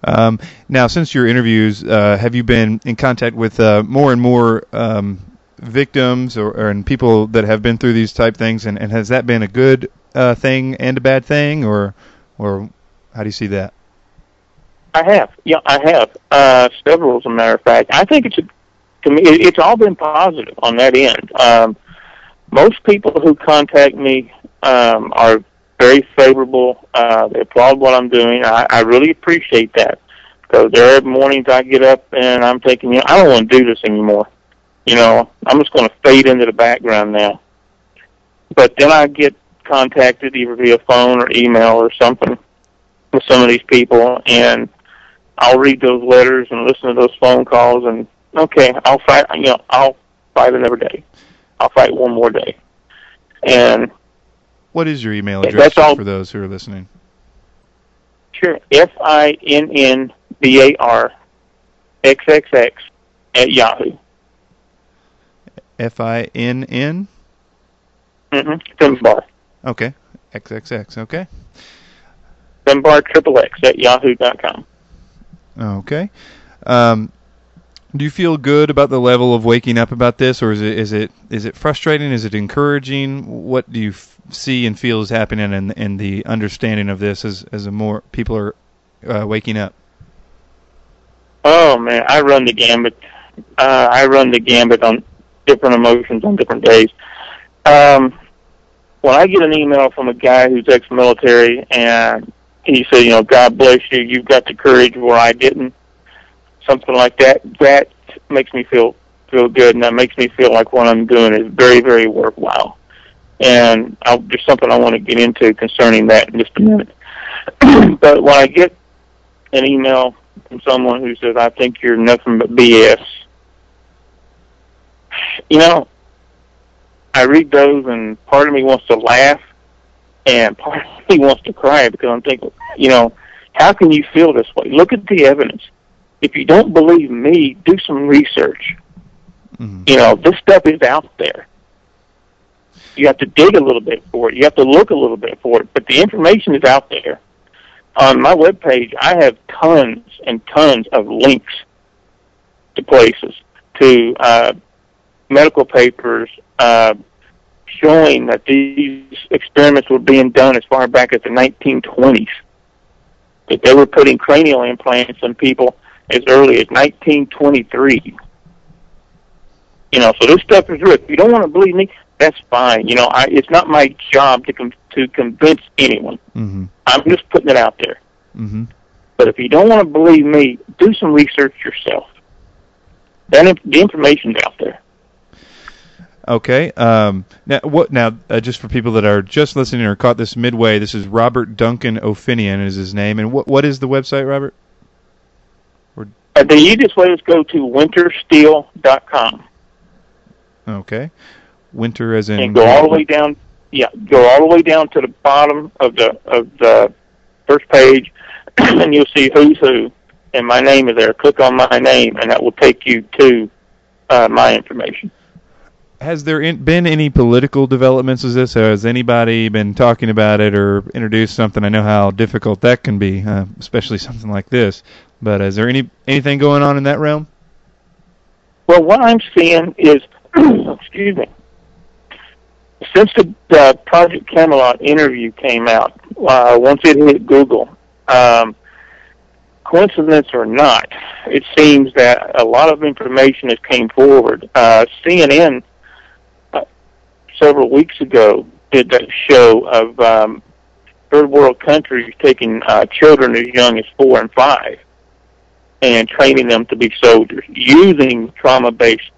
Um, now, since your interviews, uh, have you been in contact with uh, more and more um, victims or, or, and people that have been through these type things? And, and has that been a good uh, thing and a bad thing, or or how do you see that? I have, yeah, I have uh, several. As a matter of fact, I think it's a, to me, it's all been positive on that end. Um, most people who contact me um, are very favorable. Uh, they applaud what I'm doing. I, I really appreciate that because there are mornings I get up and I'm thinking, you know, I don't want to do this anymore. You know, I'm just going to fade into the background now. But then I get contacted either via phone or email or something with some of these people, and I'll read those letters and listen to those phone calls, and okay, I'll fight. You know, I'll fight another day. I'll fight one more day. And what is your email address all, for those who are listening? Sure. F I N N B A R X X X at Yahoo. F I N N. Mm-hmm. Finnbar. Okay. XXX. Okay. Finnbar triple X at yahoo dot com. Okay. Um, do you feel good about the level of waking up about this, or is it is it is it frustrating? Is it encouraging? What do you f- see and feel is happening, and and the understanding of this as as more people are uh, waking up? Oh man, I run the gambit. Uh, I run the gambit on different emotions on different days. Um, when I get an email from a guy who's ex-military and he said, you know, God bless you, you've got the courage where I didn't something like that, that makes me feel feel good, and that makes me feel like what I'm doing is very, very worthwhile. And I'll, there's something I want to get into concerning that in just a minute. but when I get an email from someone who says, "I think you're nothing but BS," you know, I read those, and part of me wants to laugh, and part of me wants to cry because I'm thinking, you know, how can you feel this way? Look at the evidence if you don't believe me, do some research. Mm-hmm. You know, this stuff is out there. You have to dig a little bit for it. You have to look a little bit for it, but the information is out there. On my webpage, I have tons and tons of links to places, to uh, medical papers uh, showing that these experiments were being done as far back as the 1920s. That they were putting cranial implants on people as early as 1923. You know, so this stuff is real. If you don't want to believe me, that's fine. You know, I, it's not my job to com- to convince anyone. Mm-hmm. I'm just putting it out there. Mm-hmm. But if you don't want to believe me, do some research yourself. Then the information's out there. Okay. Um, now, what? Now, uh, just for people that are just listening or caught this midway, this is Robert Duncan O'Finioan is his name, and what what is the website, Robert? Uh, the easiest way is go to wintersteel.com. Okay. Winter as in and go all the way down. Yeah, go all the way down to the bottom of the of the first page, and you'll see who's who, and my name is there. Click on my name, and that will take you to uh, my information. Has there in, been any political developments as this? Has anybody been talking about it or introduced something? I know how difficult that can be, uh, especially something like this. But is there any anything going on in that realm? Well, what I'm seeing is, excuse me, since the uh, Project Camelot interview came out, uh, once it hit Google, um, coincidence or not, it seems that a lot of information has came forward. Uh, CNN several weeks ago did that show of um, third world countries taking uh, children as young as four and five and training them to be soldiers using trauma-based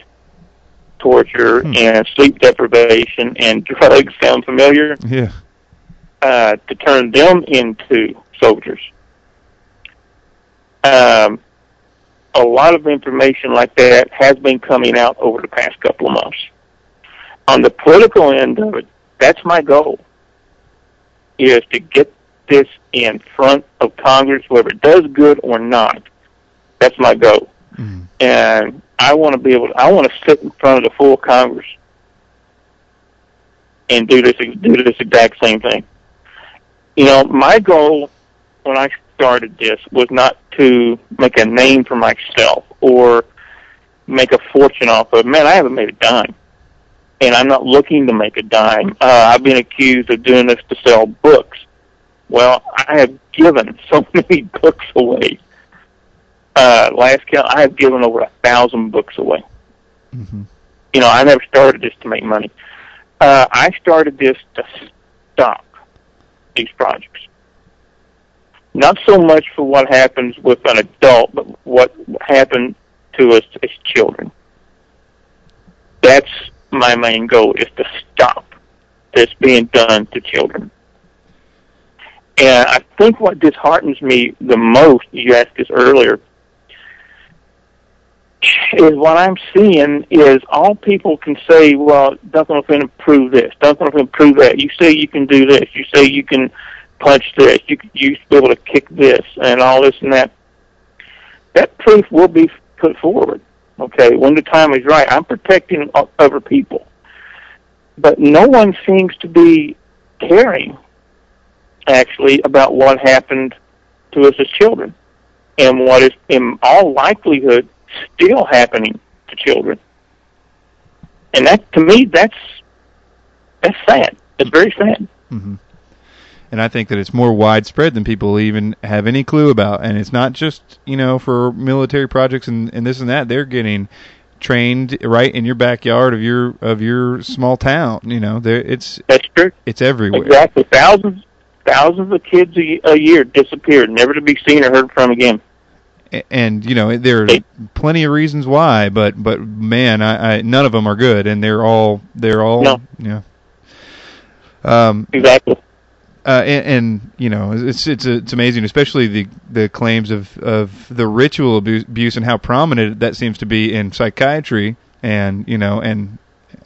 torture hmm. and sleep deprivation and drugs. Sound familiar? Yeah. Uh, to turn them into soldiers. Um, a lot of information like that has been coming out over the past couple of months. On the political end of it, that's my goal, is to get this in front of Congress, whether it does good or not, that's my goal. Mm. And I want to be able. To, I want to sit in front of the full Congress and do this do this exact same thing. You know, my goal when I started this was not to make a name for myself or make a fortune off of. Man, I haven't made a dime, and I'm not looking to make a dime. Uh, I've been accused of doing this to sell books. Well, I have given so many books away. Uh, last count, I have given over a thousand books away. Mm-hmm. You know, I never started this to make money. Uh, I started this to stop these projects. Not so much for what happens with an adult, but what happened to us as children. That's my main goal is to stop this being done to children. And I think what disheartens me the most, you asked this earlier, is what I'm seeing is all people can say, well, Duncan O'Finn prove this, Duncan O'Finn prove that. You say you can do this, you say you can punch this, you you be able to kick this, and all this and that. That proof will be put forward. Okay, when the time is right, I'm protecting other people, but no one seems to be caring actually about what happened to us as children, and what is in all likelihood still happening to children. And that, to me, that's that's sad. It's very sad. Mm-hmm. And I think that it's more widespread than people even have any clue about. And it's not just you know for military projects and, and this and that. They're getting trained right in your backyard of your of your small town. You know, there it's that's true. It's everywhere. Exactly. Thousands thousands of kids a, a year disappeared, never to be seen or heard from again and you know there are plenty of reasons why, but but man, I, I none of them are good, and they're all they're all no. yeah. Um, exactly. Uh, and, and you know it's it's it's amazing, especially the the claims of of the ritual abuse and how prominent that seems to be in psychiatry, and you know and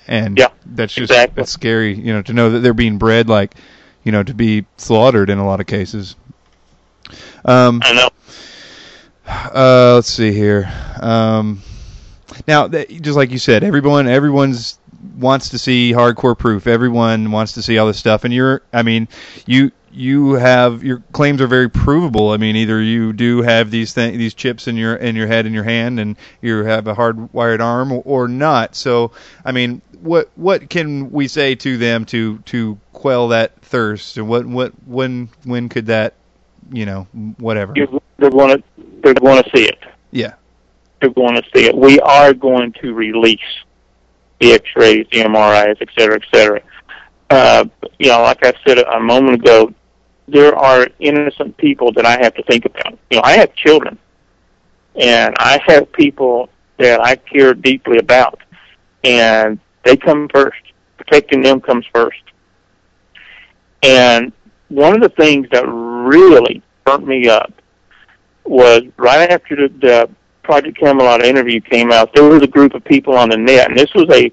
and yeah, that's just exactly. that's scary, you know, to know that they're being bred like, you know, to be slaughtered in a lot of cases. Um, I know. Uh, let's see here. Um, now, just like you said, everyone, everyone's wants to see hardcore proof. Everyone wants to see all this stuff, and you're, I mean, you you have your claims are very provable. I mean, either you do have these th- these chips in your in your head in your hand, and you have a hardwired arm, or, or not. So, I mean, what what can we say to them to to quell that thirst? And what what when when could that, you know, whatever? They're going to they're going to see it. Yeah, they're going to see it. We are going to release the X-rays, the MRIs, et cetera, et cetera. Uh, you know, like I said a moment ago, there are innocent people that I have to think about. You know, I have children, and I have people that I care deeply about, and they come first. Protecting them comes first. And one of the things that really burnt me up was right after the, the Project Camelot interview came out, there was a group of people on the net, and this was a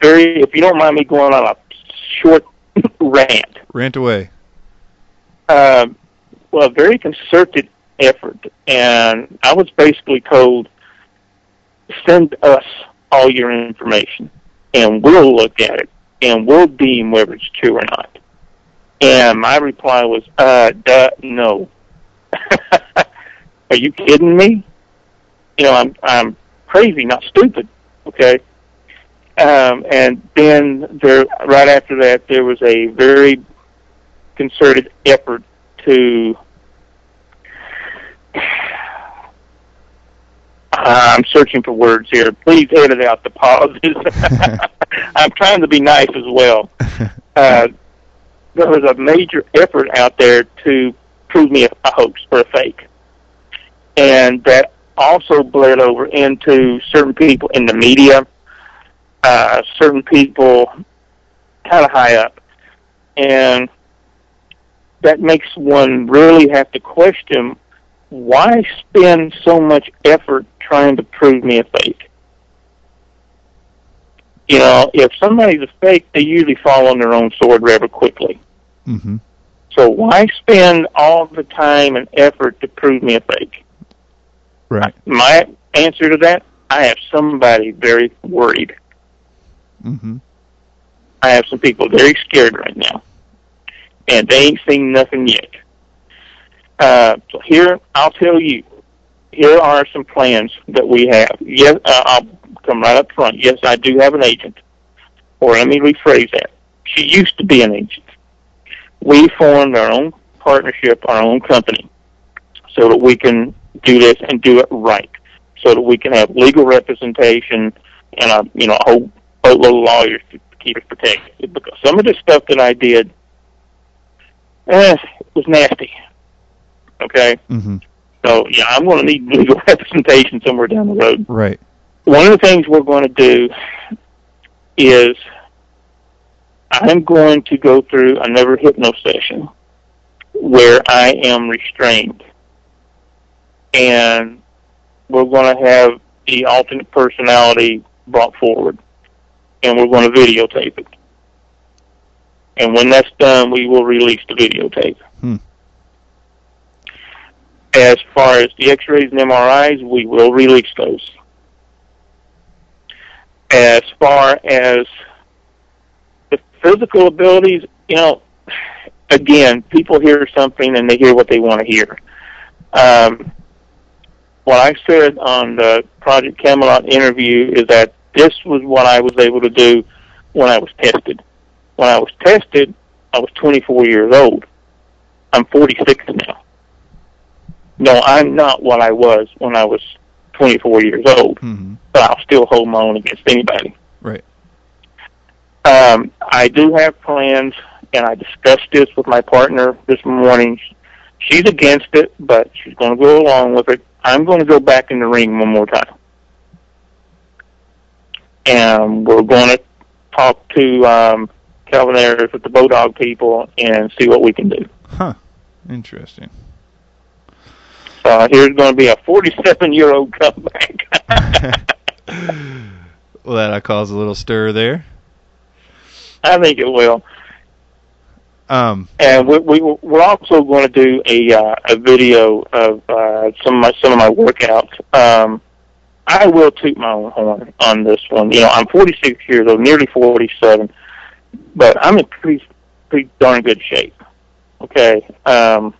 very, if you don't mind me going on a short rant. Rant away. Uh, well, a very concerted effort, and I was basically told, send us all your information, and we'll look at it, and we'll deem whether it's true or not. And my reply was, uh, duh, no. Are you kidding me? You know, I'm I'm crazy, not stupid. Okay. Um, and then there, right after that, there was a very concerted effort to. I'm searching for words here. Please edit out the pauses. I'm trying to be nice as well. Uh, there was a major effort out there to prove me a, a hoax or a fake and that also bled over into certain people in the media, uh, certain people kind of high up, and that makes one really have to question why spend so much effort trying to prove me a fake. You know, if somebody's a fake, they usually fall on their own sword rather quickly. Mm-hmm. So why spend all the time and effort to prove me a fake? Right. My answer to that, I have somebody very worried. Mm-hmm. I have some people very scared right now, and they ain't seen nothing yet. Uh, so here, I'll tell you, here are some plans that we have. Yes, uh, I'll come right up front. Yes, I do have an agent. Or let me rephrase that. She used to be an agent. We formed our own partnership, our own company, so that we can do this and do it right, so that we can have legal representation and a you know a whole boatload of lawyers to keep us protected. Because some of the stuff that I did, eh, was nasty. Okay. Mm-hmm. So yeah, I'm going to need legal representation somewhere down the road. Right. One of the things we're going to do is I'm going to go through another hypno session where I am restrained, and we're going to have the alternate personality brought forward, and we're going to videotape it. And when that's done, we will release the videotape. Hmm. As far as the X-rays and MRIs, we will release those. As far as the physical abilities, you know, again, people hear something and they hear what they want to hear. Um, what I said on the Project Camelot interview is that this was what I was able to do when I was tested. When I was tested, I was 24 years old. I'm 46 now. No, I'm not what I was when I was 24 years old, Mm-hmm. but I'll still hold my own against anybody. Right. Um, I do have plans, and I discussed this with my partner this morning. She's against it, but she's going to go along with it. I'm going to go back in the ring one more time, and we're going to talk to um, Calvin Ayers with the Bodog people and see what we can do. Huh. Interesting. Uh, here's going to be a 47 year old comeback. well, that'll cause a little stir there. I think it will. Um. and we, we we're also going to do a uh, a video of uh, some of my some of my workouts. Um, I will toot my own horn on this one. You know, I'm 46 years old, nearly 47, but I'm in pretty pretty darn good shape. Okay. Um,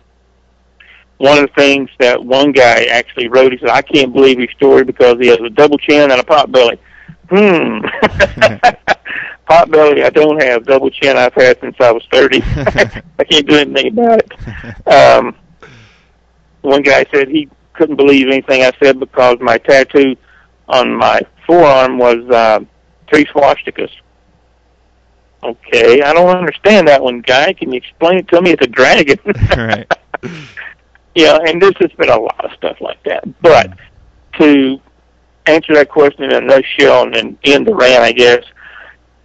one of the things that one guy actually wrote, he said, "I can't believe his story because he has a double chin and a pot belly." Hmm. pot belly, I don't have. Double chin, I've had since I was 30. I can't do anything about it. Um, one guy said he couldn't believe anything I said because my tattoo on my forearm was uh, three swastikas. Okay, I don't understand that one, guy. Can you explain it to me? It's a dragon. right. Yeah, and there's just been a lot of stuff like that. But to answer that question in a nutshell and then end the rant, I guess,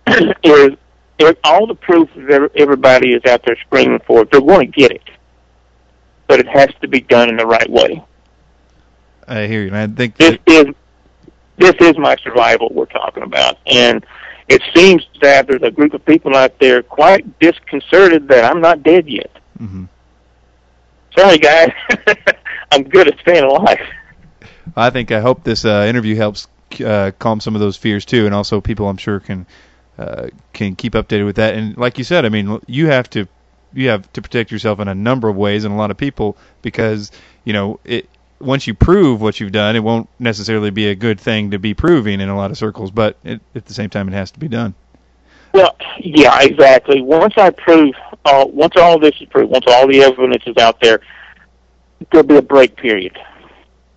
is if all the proof that everybody is out there screaming for, they're going to get it. But it has to be done in the right way. I hear you. and I think This is this is my survival we're talking about, and it seems that there's a group of people out there quite disconcerted that I'm not dead yet. mhm. Sorry, guys, I'm good at staying alive. I think I hope this uh, interview helps uh, calm some of those fears too, and also people I'm sure can uh, can keep updated with that. And like you said, I mean, you have to you have to protect yourself in a number of ways, and a lot of people because you know it. Once you prove what you've done, it won't necessarily be a good thing to be proving in a lot of circles, but it, at the same time, it has to be done. Well, yeah, exactly. Once I prove, uh, once all this is proved, once all the evidence is out there, there'll be a break period.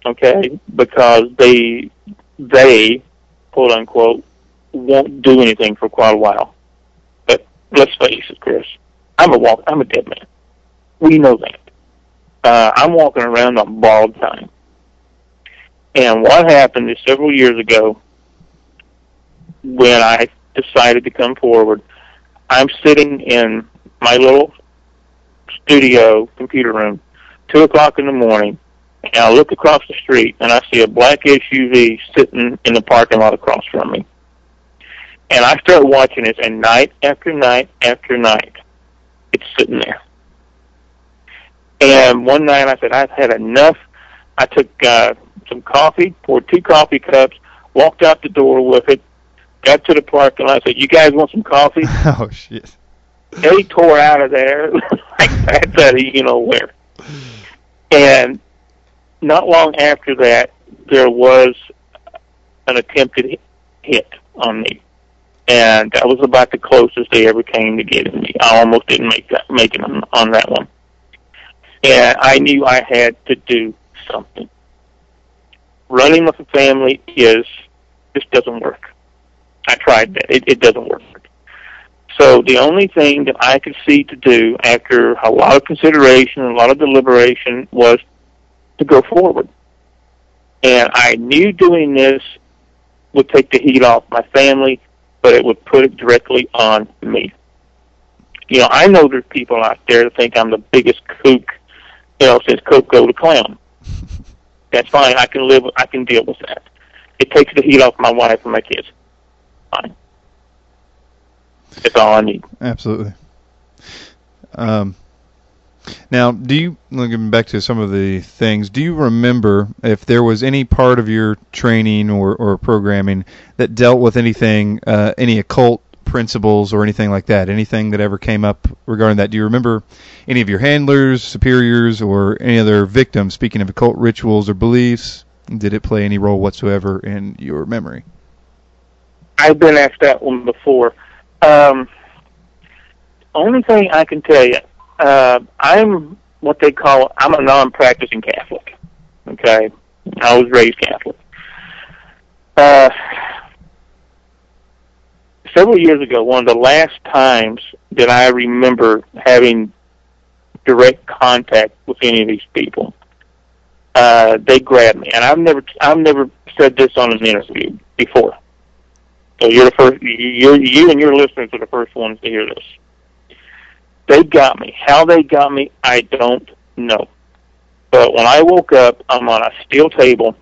Okay, because they, they, quote unquote, won't do anything for quite a while. But let's face it, Chris, I'm a walk, I'm a dead man. We know that. Uh, I'm walking around on borrowed time. And what happened is several years ago, when I decided to come forward, I'm sitting in my little studio computer room, two o'clock in the morning, and I look across the street and I see a black SUV sitting in the parking lot across from me. And I start watching it, and night after night after night, it's sitting there. And one night I said, I've had enough. I took uh, some coffee, poured two coffee cups, walked out the door with it, got to the parking lot. Said, "You guys want some coffee?" oh shit! They tore out of there like that's out of you know where. And not long after that, there was an attempted hit on me, and that was about the closest they ever came to getting me. I almost didn't make that make it on, on that one, and I knew I had to do something. Running with a family is just doesn't work. I tried that; it, it doesn't work. So the only thing that I could see to do after a lot of consideration and a lot of deliberation was to go forward. And I knew doing this would take the heat off my family, but it would put it directly on me. You know, I know there's people out there that think I'm the biggest kook, you know, since Coco the clown. That's fine. I can live. I can deal with that. It takes the heat off my wife and my kids. Fine. That's all I need. Absolutely. Um, now, do you looking back to some of the things? Do you remember if there was any part of your training or, or programming that dealt with anything, uh, any occult principles or anything like that? Anything that ever came up regarding that? Do you remember any of your handlers, superiors, or any other victims speaking of occult rituals or beliefs? Did it play any role whatsoever in your memory? I've been asked that one before. Um, only thing I can tell you, uh, I'm what they call I'm a non-practicing Catholic. Okay, I was raised Catholic. Uh, several years ago, one of the last times that I remember having direct contact with any of these people, uh, they grabbed me, and I've never I've never said this on an interview before. So you're the first. You you and your listeners are the first ones to hear this. They got me. How they got me, I don't know. But when I woke up, I'm on a steel table,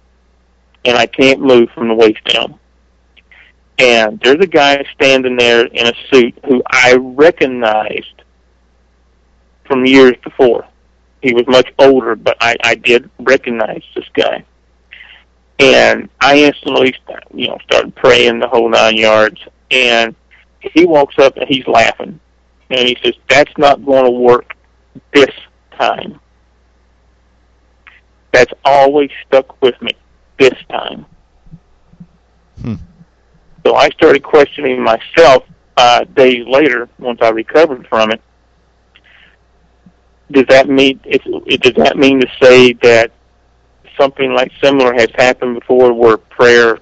and I can't move from the waist down. And there's a guy standing there in a suit who I recognized from years before. He was much older, but I, I did recognize this guy. And I instantly, you know, started praying the whole nine yards. And he walks up and he's laughing, and he says, "That's not going to work this time." That's always stuck with me. This time. Hmm. So I started questioning myself uh, days later once I recovered from it. Does that mean it, it, does that mean to say that something like similar has happened before where prayer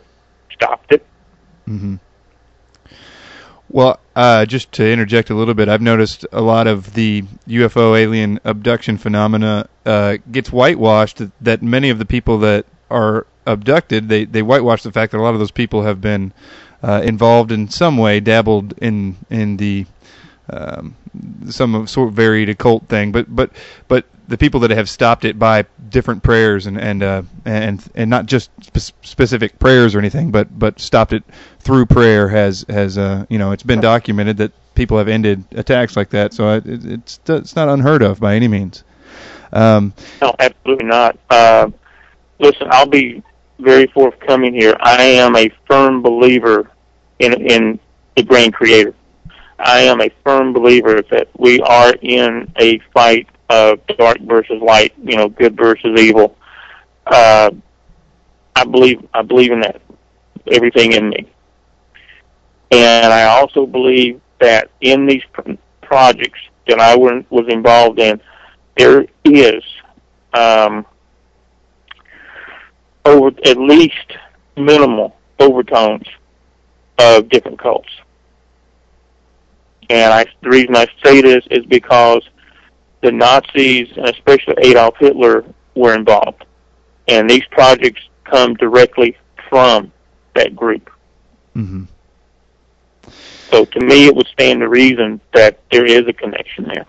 stopped it? Mm-hmm. Well, uh, just to interject a little bit, I've noticed a lot of the UFO alien abduction phenomena uh, gets whitewashed. That many of the people that are abducted, they they whitewash the fact that a lot of those people have been uh, involved in some way, dabbled in in the um, some sort of varied occult thing. But but but the people that have stopped it by different prayers and and uh, and and not just spe- specific prayers or anything, but but stopped it through prayer has has uh, you know it's been documented that people have ended attacks like that. So it, it's it's not unheard of by any means. Um, no, absolutely not. Uh, listen, I'll be very forthcoming here. I am a firm believer in in the Grand Creator. I am a firm believer that we are in a fight of dark versus light, you know, good versus evil. Uh, I believe I believe in that everything in me, and I also believe that in these pr- projects that I was involved in, there is um, over at least minimal overtones of different cults. And I, the reason I say this is because the Nazis, and especially Adolf Hitler, were involved. And these projects come directly from that group. Mm-hmm. So to me, it would stand to reason that there is a connection there.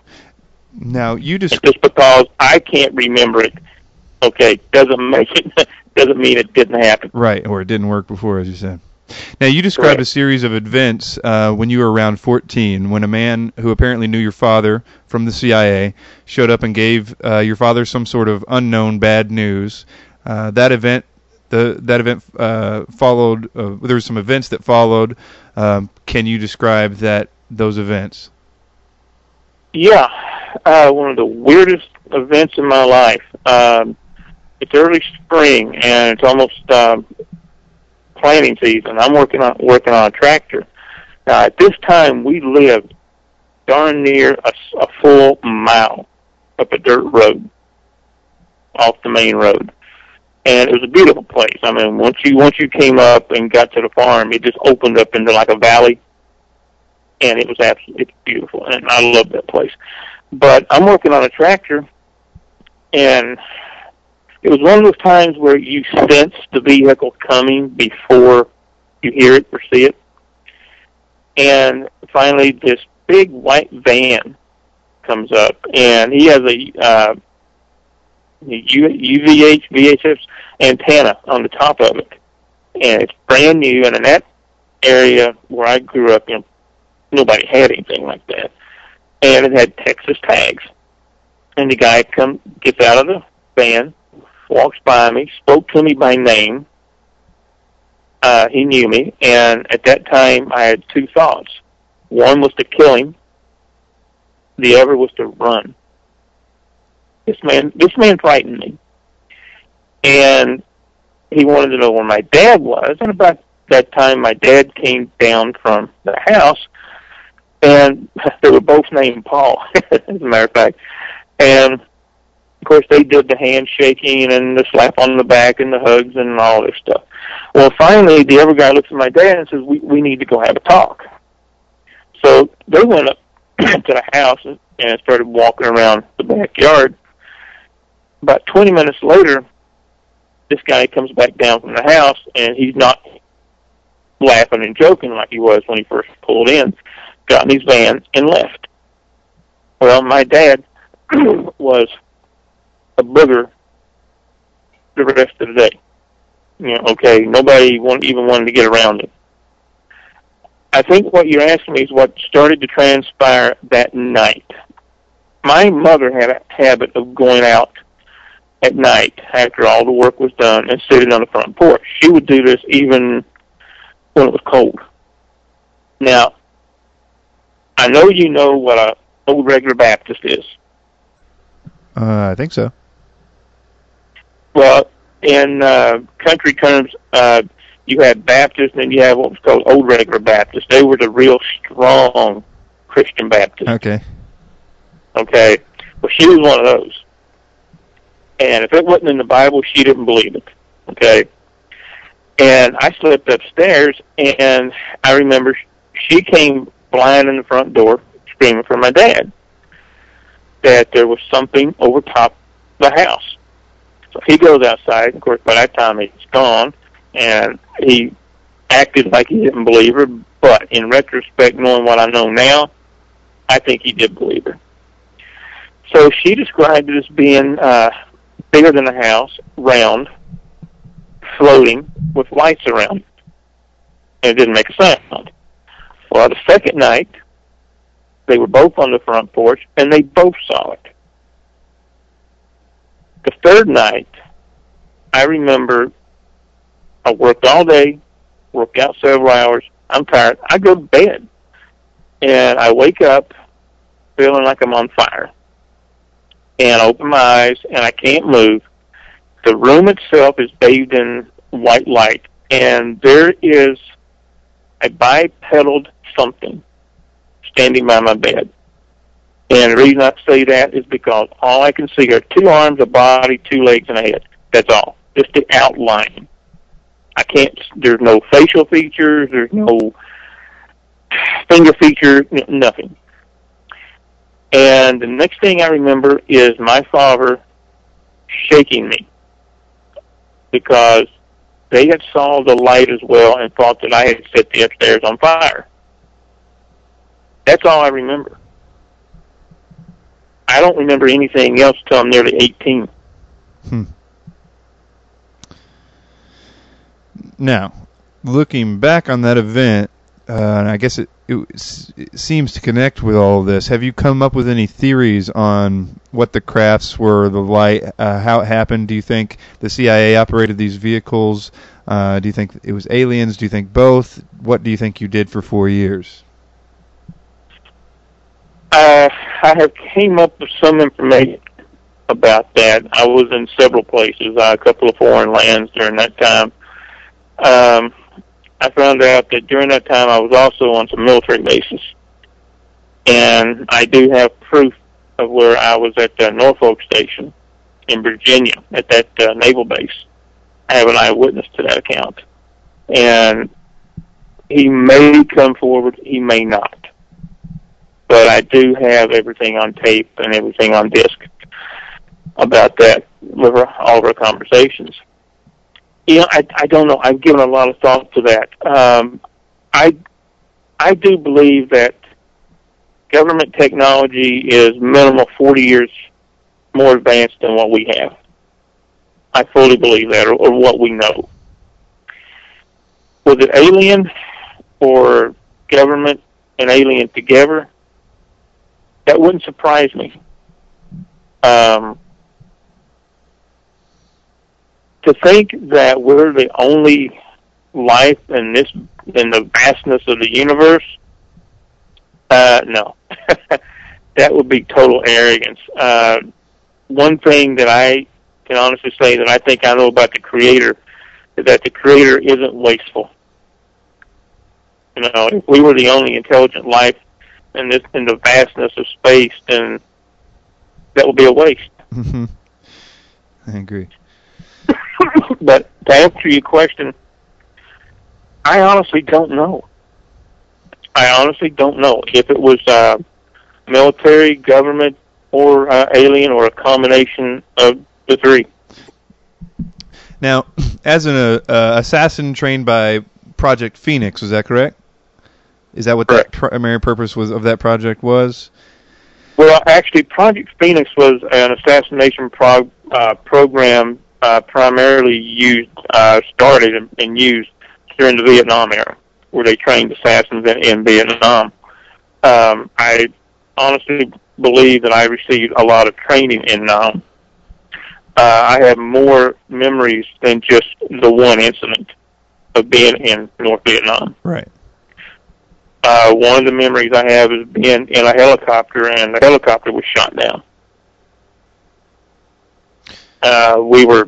Now you just just because I can't remember it, okay, doesn't make it doesn't mean it didn't happen. right, or it didn't work before, as you said. Now, you described Correct. a series of events uh, when you were around 14, when a man who apparently knew your father from the CIA showed up and gave uh, your father some sort of unknown bad news. Uh, that event, the that event uh, followed. Uh, there were some events that followed. Um, can you describe that those events? Yeah, uh, one of the weirdest events in my life. Um, it's early spring and it's almost um, planting season. I'm working on working on a tractor. Now at this time we lived darn near a, a full mile up a dirt road off the main road. And it was a beautiful place. I mean, once you once you came up and got to the farm, it just opened up into like a valley, and it was absolutely beautiful. And I love that place. But I'm working on a tractor, and it was one of those times where you sense the vehicle coming before you hear it or see it. And finally, this big white van comes up, and he has a uh, UHF VHF antenna on the top of it, and it's brand new. And in that area where I grew up, in, nobody had anything like that, and it had Texas tags. And the guy come gets out of the van, walks by me, spoke to me by name. Uh, he knew me, and at that time I had two thoughts. One was to kill him. The other was to run. This man, this man frightened me, and he wanted to know where my dad was. And about that time, my dad came down from the house, and they were both named Paul, as a matter of fact. And of course, they did the handshaking and the slap on the back and the hugs and all this stuff. Well, finally, the other guy looks at my dad and says, "We we need to go have a talk." So they went up to the house and, started walking around the backyard. About 20 minutes later, this guy comes back down from the house, and he's not laughing and joking like he was when he first pulled in. Got in his van and left. Well, my dad was a booger the rest of the day. You know, okay, nobody even wanted to get around it. I think what you're asking me is what started to transpire that night. My mother had a habit of going out at night after all the work was done and sitting on the front porch. She would do this even when it was cold. Now, I know you know what a old regular Baptist is. Uh, I think so. Well, in uh, country terms, uh, you had Baptists and you have what was called old regular Baptists. They were the real strong Christian Baptists. Okay. Okay. Well, she was one of those. And if it wasn't in the Bible, she didn't believe it. Okay. And I slipped upstairs, and I remember she came flying in the front door, screaming for my dad that there was something over top the house. So he goes outside. Of course, by that time he's gone, and he acted like he didn't believe her. But in retrospect, knowing what I know now, I think he did believe her. So she described it as being uh, bigger than a house, round, floating, with lights around it. And it didn't make a sound. Well, the second night, they were both on the front porch, and they both saw it. The third night, I remember I worked all day, worked out several hours. I'm tired. I go to bed, and I wake up feeling like I'm on fire. And I open my eyes, and I can't move. The room itself is bathed in white light, and there is a bipedal something standing by my bed. And the reason I say that is because all I can see are two arms, a body, two legs, and a head. That's all. Just the outline. I can't. There's no facial features. There's no finger feature. Nothing. And the next thing I remember is my father shaking me because they had saw the light as well and thought that I had set the upstairs on fire. That's all I remember. I don't remember anything else till I'm nearly 18. Hmm. Now, looking back on that event, uh, and I guess it, it, it, seems to connect with all of this. Have you come up with any theories on what the crafts were, the light, uh, how it happened? Do you think the CIA operated these vehicles? Uh, do you think it was aliens? Do you think both? What do you think you did for four years? Uh, I have came up with some information about that. I was in several places, uh, a couple of foreign lands during that time. Um, I found out that during that time I was also on some military bases, and I do have proof of where I was at uh, Norfolk Station in Virginia at that uh, naval base. I have an eyewitness to that account, and he may come forward, he may not but I do have everything on tape and everything on disc about that all of our conversations. You know, I I don't know. I've given a lot of thought to that. Um, I I do believe that government technology is minimal forty years more advanced than what we have. I fully believe that, or, or what we know. Was it alien or government and alien together? That wouldn't surprise me. Um, to think that we're the only life in this in the vastness of the universe, uh, no, that would be total arrogance. Uh, one thing that I can honestly say that I think I know about the Creator is that the Creator isn't wasteful. You know, if we were the only intelligent life in this in the vastness of space, then that would be a waste. Mm-hmm. I agree. but to answer your question, I honestly don't know. I honestly don't know if it was uh, military, government, or uh, alien, or a combination of the three. Now, as an uh, assassin trained by Project Phoenix, is that correct? Is that what Correct. the primary purpose was of that project was? Well, actually, Project Phoenix was an assassination prog- uh, program uh, primarily used, uh, started and, and used during the Vietnam era, where they trained assassins in, in Vietnam. Um, I honestly believe that I received a lot of training in Nam. Uh, I have more memories than just the one incident of being in North Vietnam. Right. Uh, one of the memories I have is being in a helicopter and the helicopter was shot down. Uh, we were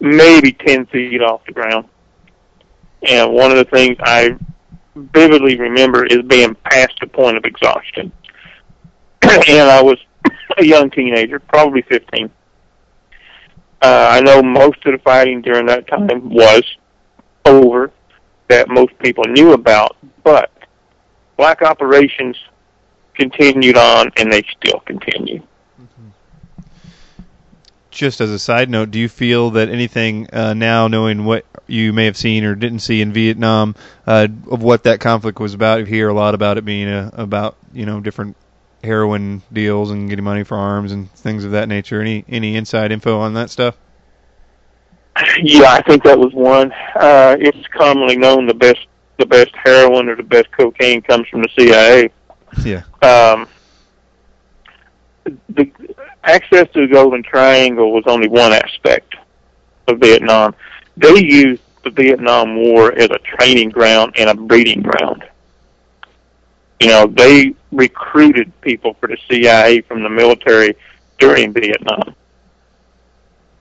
maybe 10 feet off the ground. And one of the things I vividly remember is being past the point of exhaustion. and I was a young teenager, probably 15. Uh, I know most of the fighting during that time was over that most people knew about, but black operations continued on and they still continue. Just as a side note, do you feel that anything uh, now, knowing what you may have seen or didn't see in Vietnam, uh, of what that conflict was about? You hear a lot about it being a, about you know different heroin deals and getting money for arms and things of that nature. Any any inside info on that stuff? Yeah, I think that was one. Uh, it's commonly known the best the best heroin or the best cocaine comes from the CIA. Yeah. Um, the access to the Golden Triangle was only one aspect of Vietnam. They used the Vietnam War as a training ground and a breeding ground. You know, they recruited people for the CIA from the military during Vietnam.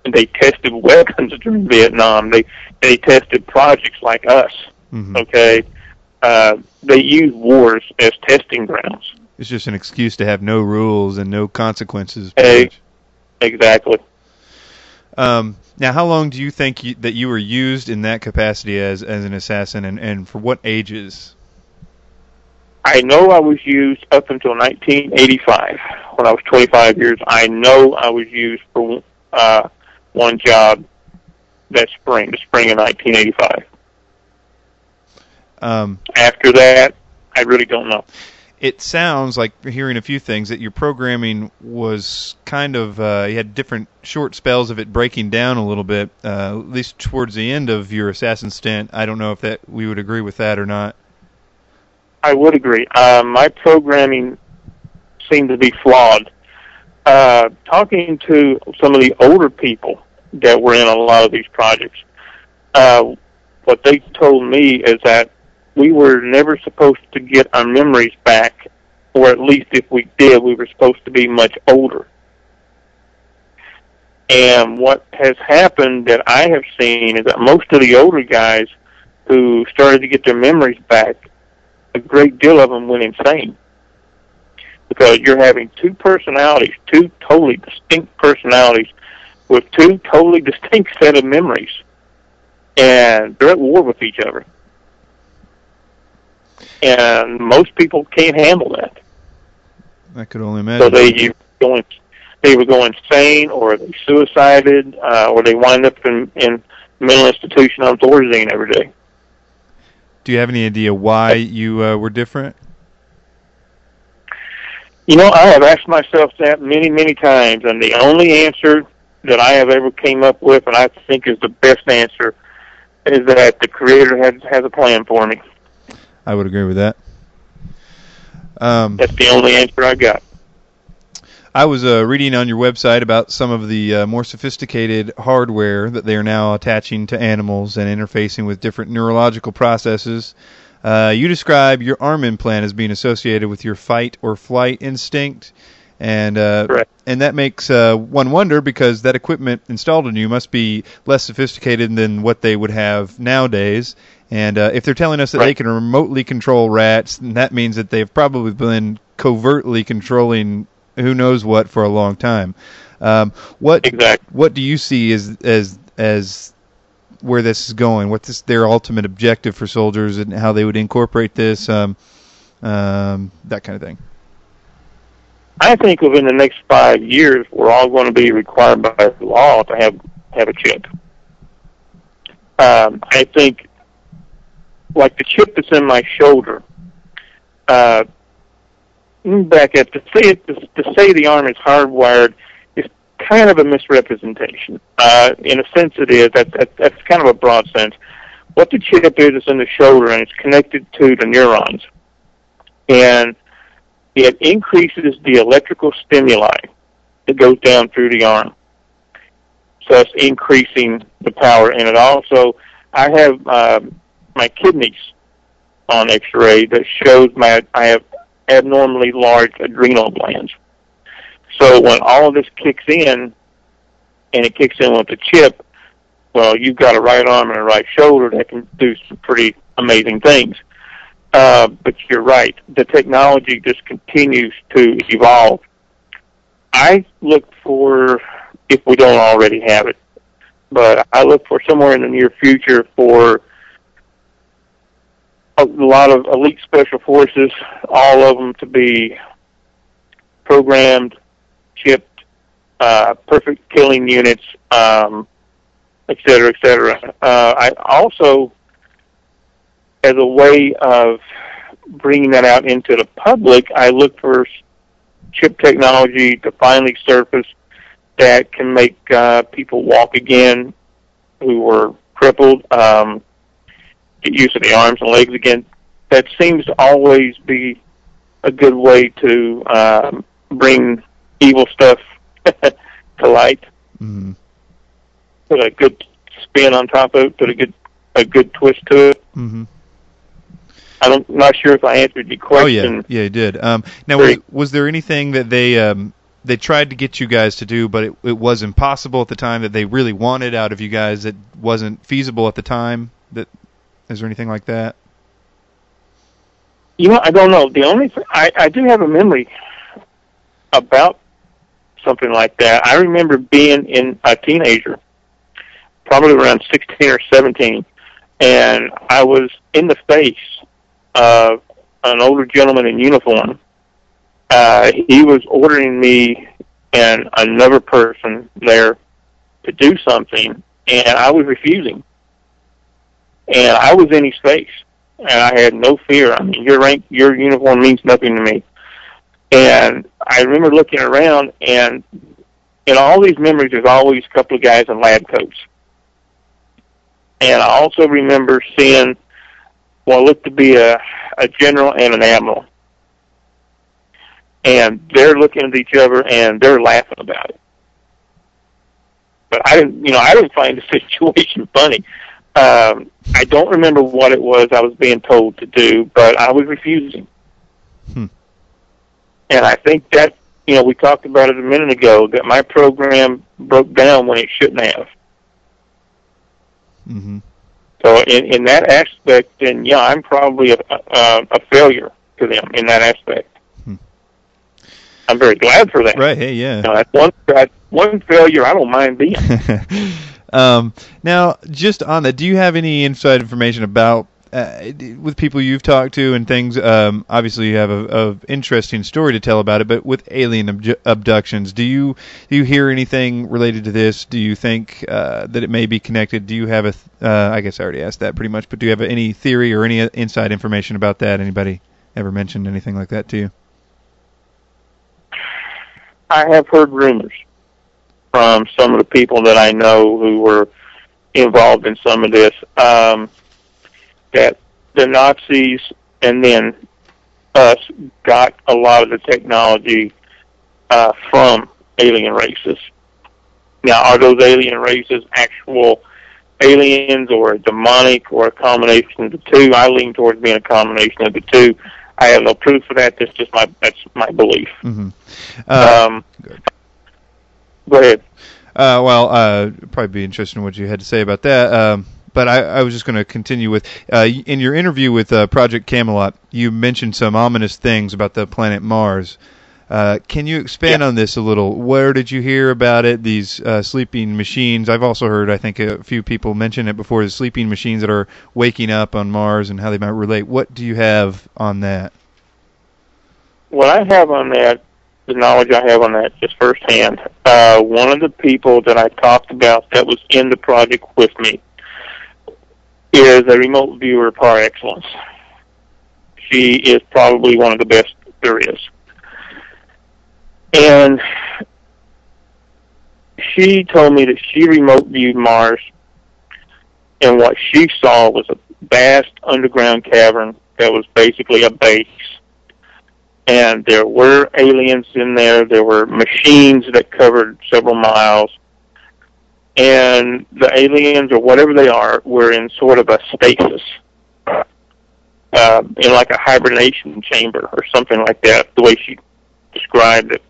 And they tested weapons during Vietnam. They they tested projects like us. Hmm Okay, uh, they use wars as testing grounds. It's just an excuse to have no rules and no consequences. Hey. Exactly. Um, now, how long do you think you, that you were used in that capacity as as an assassin, and, and for what ages? I know I was used up until 1985 when I was 25 years. I know I was used for uh, one job that spring, the spring of 1985. Um, After that, I really don't know. it sounds like hearing a few things that your programming was kind of uh, you had different short spells of it breaking down a little bit, uh, at least towards the end of your assassin stint. I don't know if that we would agree with that or not. I would agree. Uh, my programming seemed to be flawed. Uh, talking to some of the older people that were in a lot of these projects, uh, what they told me is that we were never supposed to get our memories back, or at least if we did, we were supposed to be much older. And what has happened that I have seen is that most of the older guys who started to get their memories back, a great deal of them went insane. Because you're having two personalities, two totally distinct personalities with two totally distinct set of memories. And they're at war with each other. And most people can't handle that. I could only imagine. So they go in, they would go insane, or they suicided, uh, or they wind up in in mental institution on Thorazine every day. Do you have any idea why you uh, were different? You know, I have asked myself that many, many times, and the only answer that I have ever came up with, and I think is the best answer, is that the Creator has has a plan for me. I would agree with that. Um, That's the only answer I got. I was uh, reading on your website about some of the uh, more sophisticated hardware that they are now attaching to animals and interfacing with different neurological processes. Uh, you describe your arm implant as being associated with your fight or flight instinct, and uh, and that makes uh, one wonder because that equipment installed in you must be less sophisticated than what they would have nowadays. And uh, if they're telling us that they can remotely control rats, then that means that they've probably been covertly controlling who knows what for a long time. Um, what Exactly. what do you see as as as where this is going? What's this, their ultimate objective for soldiers and how they would incorporate this? Um, um, that kind of thing. I think within the next five years, we're all going to be required by law to have have a chip. Um, I think, like the chip that's in my shoulder. Uh, back up to say it to, to say the arm is hardwired is kind of a misrepresentation. Uh, in a sense, it is. That, that that's kind of a broad sense. What the chip is is in the shoulder, and it's connected to the neurons, and it increases the electrical stimuli that goes down through the arm. So it's increasing the power, and it also, I have um, my kidneys on X-ray that shows my I have abnormally large adrenal glands. So when all of this kicks in, and it kicks in with the chip, well, you've got a right arm and a right shoulder that can do some pretty amazing things. Uh, but you're right. The technology just continues to evolve. I look for, if we don't already have it, but I look for somewhere in the near future for a lot of elite special forces, all of them to be programmed, chipped, uh, perfect killing units, um, et cetera, et cetera. Uh, I also as a way of bringing that out into the public, I look for chip technology to finally surface that can make uh, people walk again who were crippled, um, get use of the arms and legs again. That seems to always be a good way to um, bring evil stuff to light. Mm-hmm. Put a good spin on top of it. Put a good a good twist to it. Mm-hmm. I'm not sure if I answered your question. Oh yeah, yeah, you did. Um, now, was, was there anything that they um, they tried to get you guys to do, but it, it was impossible at the time that they really wanted out of you guys that wasn't feasible at the time? That is there anything like that? You know, I don't know. The only thing, I, I do have a memory about something like that. I remember being in a teenager, probably around 16 or 17, and I was in the face of an older gentleman in uniform. Uh, he was ordering me and another person there to do something, and I was refusing. And I was in his face and I had no fear. I mean, your rank, your uniform means nothing to me. And I remember looking around, and in all these memories, there's always a couple of guys in lab coats. And I also remember seeing what looked to be a, a general and an admiral. And they're looking at each other and they're laughing about it. But I didn't, you know, I didn't find the situation funny um, I don't remember what it was I was being told to do, but I was refusing. Hmm. And I think that you know, we talked about it a minute ago that my program broke down when it shouldn't have. Mm-hmm. So in in that aspect, then yeah, I'm probably a a, a failure to them in that aspect. Hmm. I'm very glad for that. Right. Hey. Yeah. You know, that's one that's one failure I don't mind being. um, now, just on that, do you have any inside information about uh, with people you've talked to and things? Um, obviously, you have a, a interesting story to tell about it, but with alien abdu- abductions, do you do you hear anything related to this? Do you think uh, that it may be connected? Do you have a? Th- uh, I guess I already asked that pretty much, but do you have any theory or any inside information about that? Anybody ever mentioned anything like that to you? I have heard rumors from some of the people that I know who were involved in some of this um, that the Nazis and then us got a lot of the technology uh, from alien races. Now, are those alien races actual aliens or demonic or a combination of the two? I lean towards being a combination of the two. I have no proof for that. That's just my that's my belief. Mm-hmm. Uh, um, go ahead. Uh, well, uh, probably be interested in what you had to say about that. Um, but I, I was just going to continue with uh, in your interview with uh, Project Camelot, you mentioned some ominous things about the planet Mars. Uh, can you expand Yeah. on this a little? Where did you hear about it? These uh, sleeping machines. I've also heard, I think, a few people mention it before. The sleeping machines that are waking up on Mars and how they might relate. What do you have on that? what I have on that, the knowledge I have on that just firsthand, uh, one of the people that I talked about that was in the project with me is a remote viewer par excellence. She is probably one of the best there is. And she told me that she remote viewed Mars and what she saw was a vast underground cavern that was basically a base and there were aliens in there. There were machines that covered several miles, and the aliens or whatever they are were in sort of a stasis, uh, in like a hibernation chamber or something like that. The way she described it,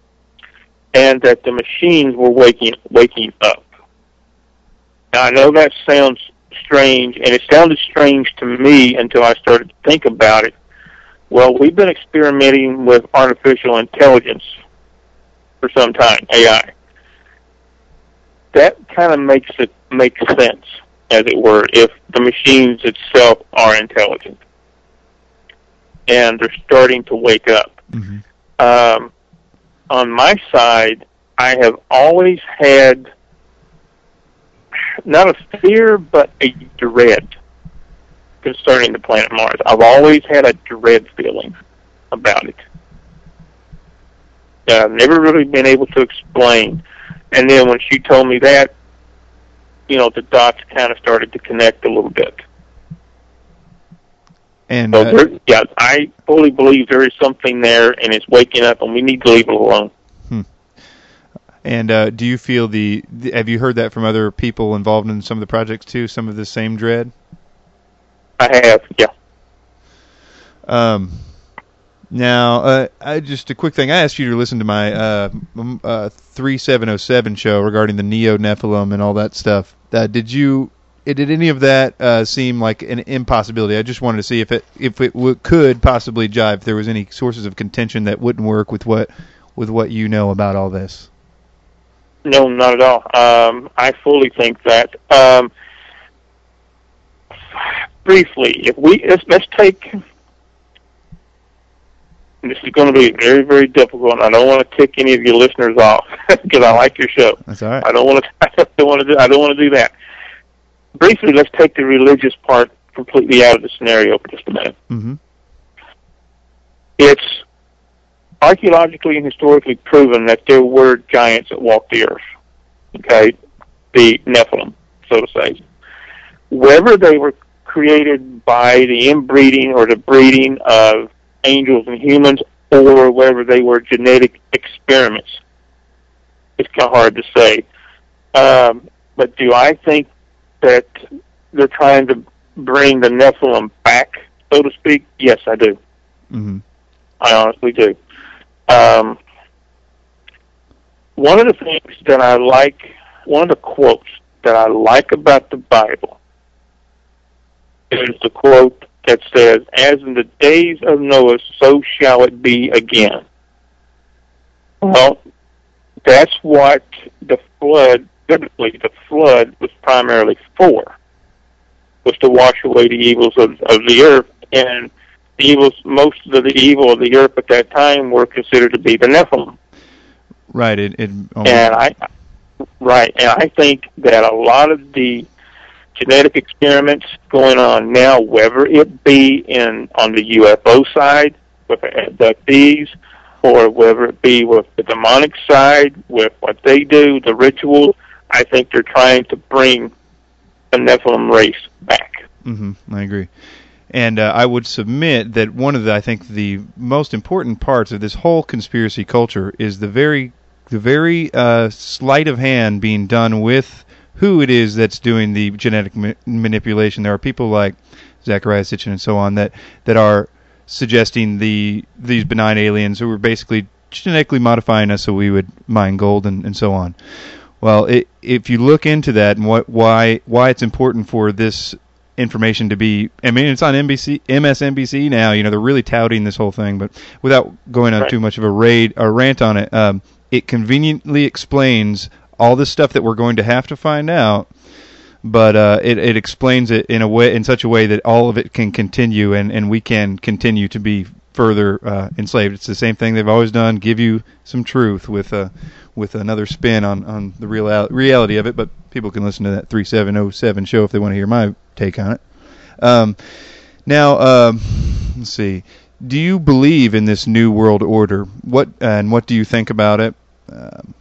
and that the machines were waking waking up. Now I know that sounds strange, and it sounded strange to me until I started to think about it well, we've been experimenting with artificial intelligence for some time, AI. That kind of makes it make sense, as it were, if the machines itself are intelligent and they're starting to wake up. Mm-hmm. Um, on my side, I have always had not a fear, but a dread concerning the planet Mars. I've always had a dread feeling about it. I've never really been able to explain. And then when she told me that, you know, the dots kind of started to connect a little bit. And So, uh, yeah, I fully believe there is something there, and it's waking up, and we need to leave it alone. and uh, do you feel the- Have you heard that from other people involved in some of the projects too? Some of the same dread. I have, yeah. Um, now, uh, I, just a quick thing. I asked you to listen to my uh, m- uh, 3707 show regarding the Neo Nephilim and all that stuff. Uh, did you? Did any of that uh, seem like an impossibility? I just wanted to see if it if it w- could possibly jive. If there was any sources of contention that wouldn't work with what with what you know about all this. No, not at all. Um, I fully think that. Um, briefly, if we let's, let's take. This is going to be very, very difficult, and I don't want to tick any of your listeners off because I like your show. That's all right. I don't want to. I don't want to do. I don't want to do that. Briefly, let's take the religious part completely out of the scenario for just a minute. Mm-hmm. It's archaeologically and historically proven that there were giants that walked the earth. Okay, the Nephilim, so to say. Whether they were created by the inbreeding or the breeding of angels and humans, or whether they were genetic experiments, it's kind of hard to say. Um, but do I think that they're trying to bring the Nephilim back, so to speak? Yes, I do. Mm-hmm. I honestly do. Um, one of the things that I like, one of the quotes that I like about the Bible is the quote that says, As in the days of Noah, so shall it be again. Well, that's what the flood, biblically, the flood was primarily for, was to wash away the evils of, of the earth. And the evils, most of the evil of the earth at that time were considered to be the Nephilim. Right. It, it and I, right, and I think that a lot of the genetic experiments going on now, whether it be in on the UFO side with the abductees, or whether it be with the demonic side with what they do, the rituals, I think they're trying to bring the Nephilim race back. Mm-hmm. I agree. And uh, I would submit that one of the, I think, the most important parts of this whole conspiracy culture is the very, the very uh, sleight of hand being done with who it is that's doing the genetic ma- manipulation. There are people like Zecharia Sitchin and so on that that are suggesting the these benign aliens who were basically genetically modifying us so we would mine gold and, and so on. Well, it, if you look into that and what why why it's important for this information to be I mean it's on NBC MSNBC now, you know, they're really touting this whole thing, but without going on Right. too much of a raid or rant on it, um, it conveniently explains all this stuff that we're going to have to find out but uh, it it explains it in a way in such a way that all of it can continue and and we can continue to be further uh, enslaved. It's the same thing they've always done: give you some truth with a with another spin on on the real reality of it. But people can listen to that three seven oh seven show if they want to hear my take on it. Um, now, um, let's see. Do you believe in this new world order? What and what do you think about it? Um,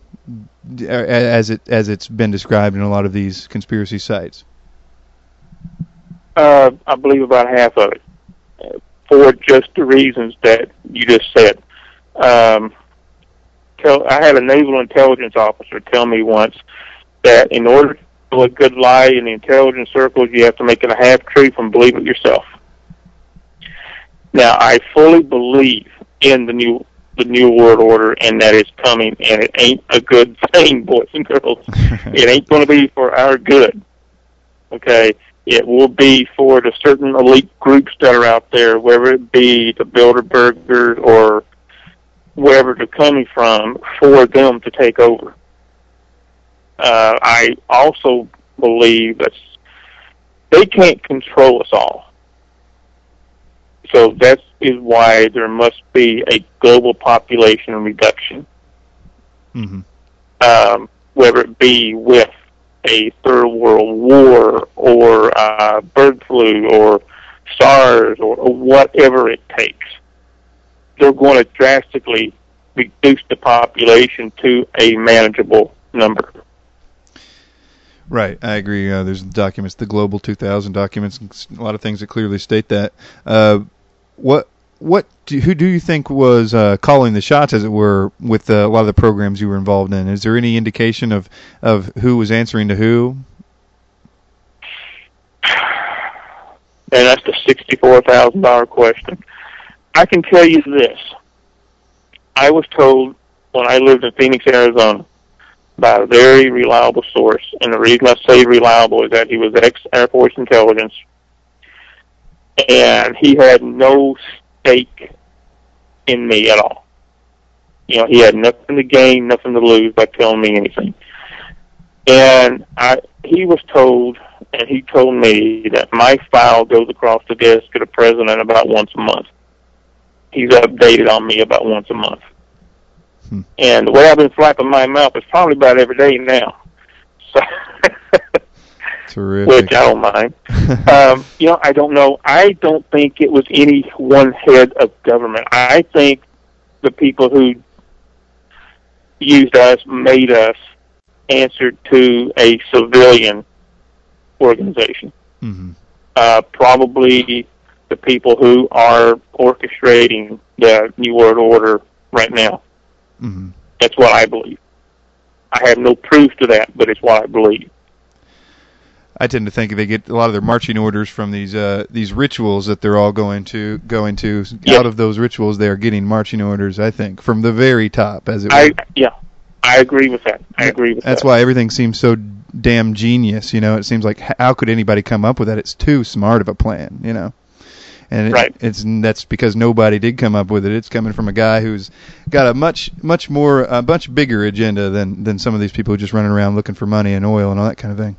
as it as it's been described in a lot of these conspiracy sites. Uh, I believe about half of it, for just the reasons that you just said. Um, tell, I had a naval intelligence officer tell me once that in order to tell a good lie in the intelligence circles, you have to make it a half truth and believe it yourself. Now, I fully believe in the new the new world order and that it's coming, and it ain't a good thing, boys and girls. it ain't going to be for our good. Okay, it will be for the certain elite groups that are out there, whether it be the Bilderbergers or wherever they're coming from, for them to take over. Uh, I also believe that they can't control us all. So that is why there must be a global population reduction hmm um, whether it be with a third world war or uh, bird flu or SARS or, or whatever it takes. They're going to drastically reduce the population to a manageable number. Right, I agree. Uh, there's documents, the Global 2000 documents, a lot of things that clearly state that. Uh, what what do, who do you think was uh, calling the shots, as it were, with uh, a lot of the programs you were involved in? Is there any indication of of who was answering to who? And that's the $64,000 question. I can tell you this. I was told when I lived in Phoenix, Arizona, by a very reliable source, and the reason I say reliable is that he was ex-Air Force intelligence, and he had no stake in me at all. You know, he had nothing to gain, nothing to lose by telling me anything. And I, he was told, and he told me that my file goes across the desk to the president about once a month. He's updated on me about once a month. Hmm. And the way I've been flapping my mouth is probably about every day now. Terrific. which I don't mind. um, you know, I don't know. I don't think it was any one head of government. I think the people who used us, made us, answer to a civilian organization. hmm Uh, probably the people who are orchestrating the New World Order right now. hmm That's what I believe. I have no proof to that, but it's what I believe. I tend to think they get a lot of their marching orders from these uh, these rituals that they're all going to going to. Out of those rituals, they are getting marching orders. I think from the very top, as it I were. yeah, I agree with that. I agree with that. That's that. why everything seems so damn genius. You know, it seems like how could anybody come up with that? It's too smart of a plan. You know, and it, Right. it's that's because nobody did come up with it. It's coming from a guy who's got a much much more a much bigger agenda than than some of these people just running around looking for money and oil and all that kind of thing.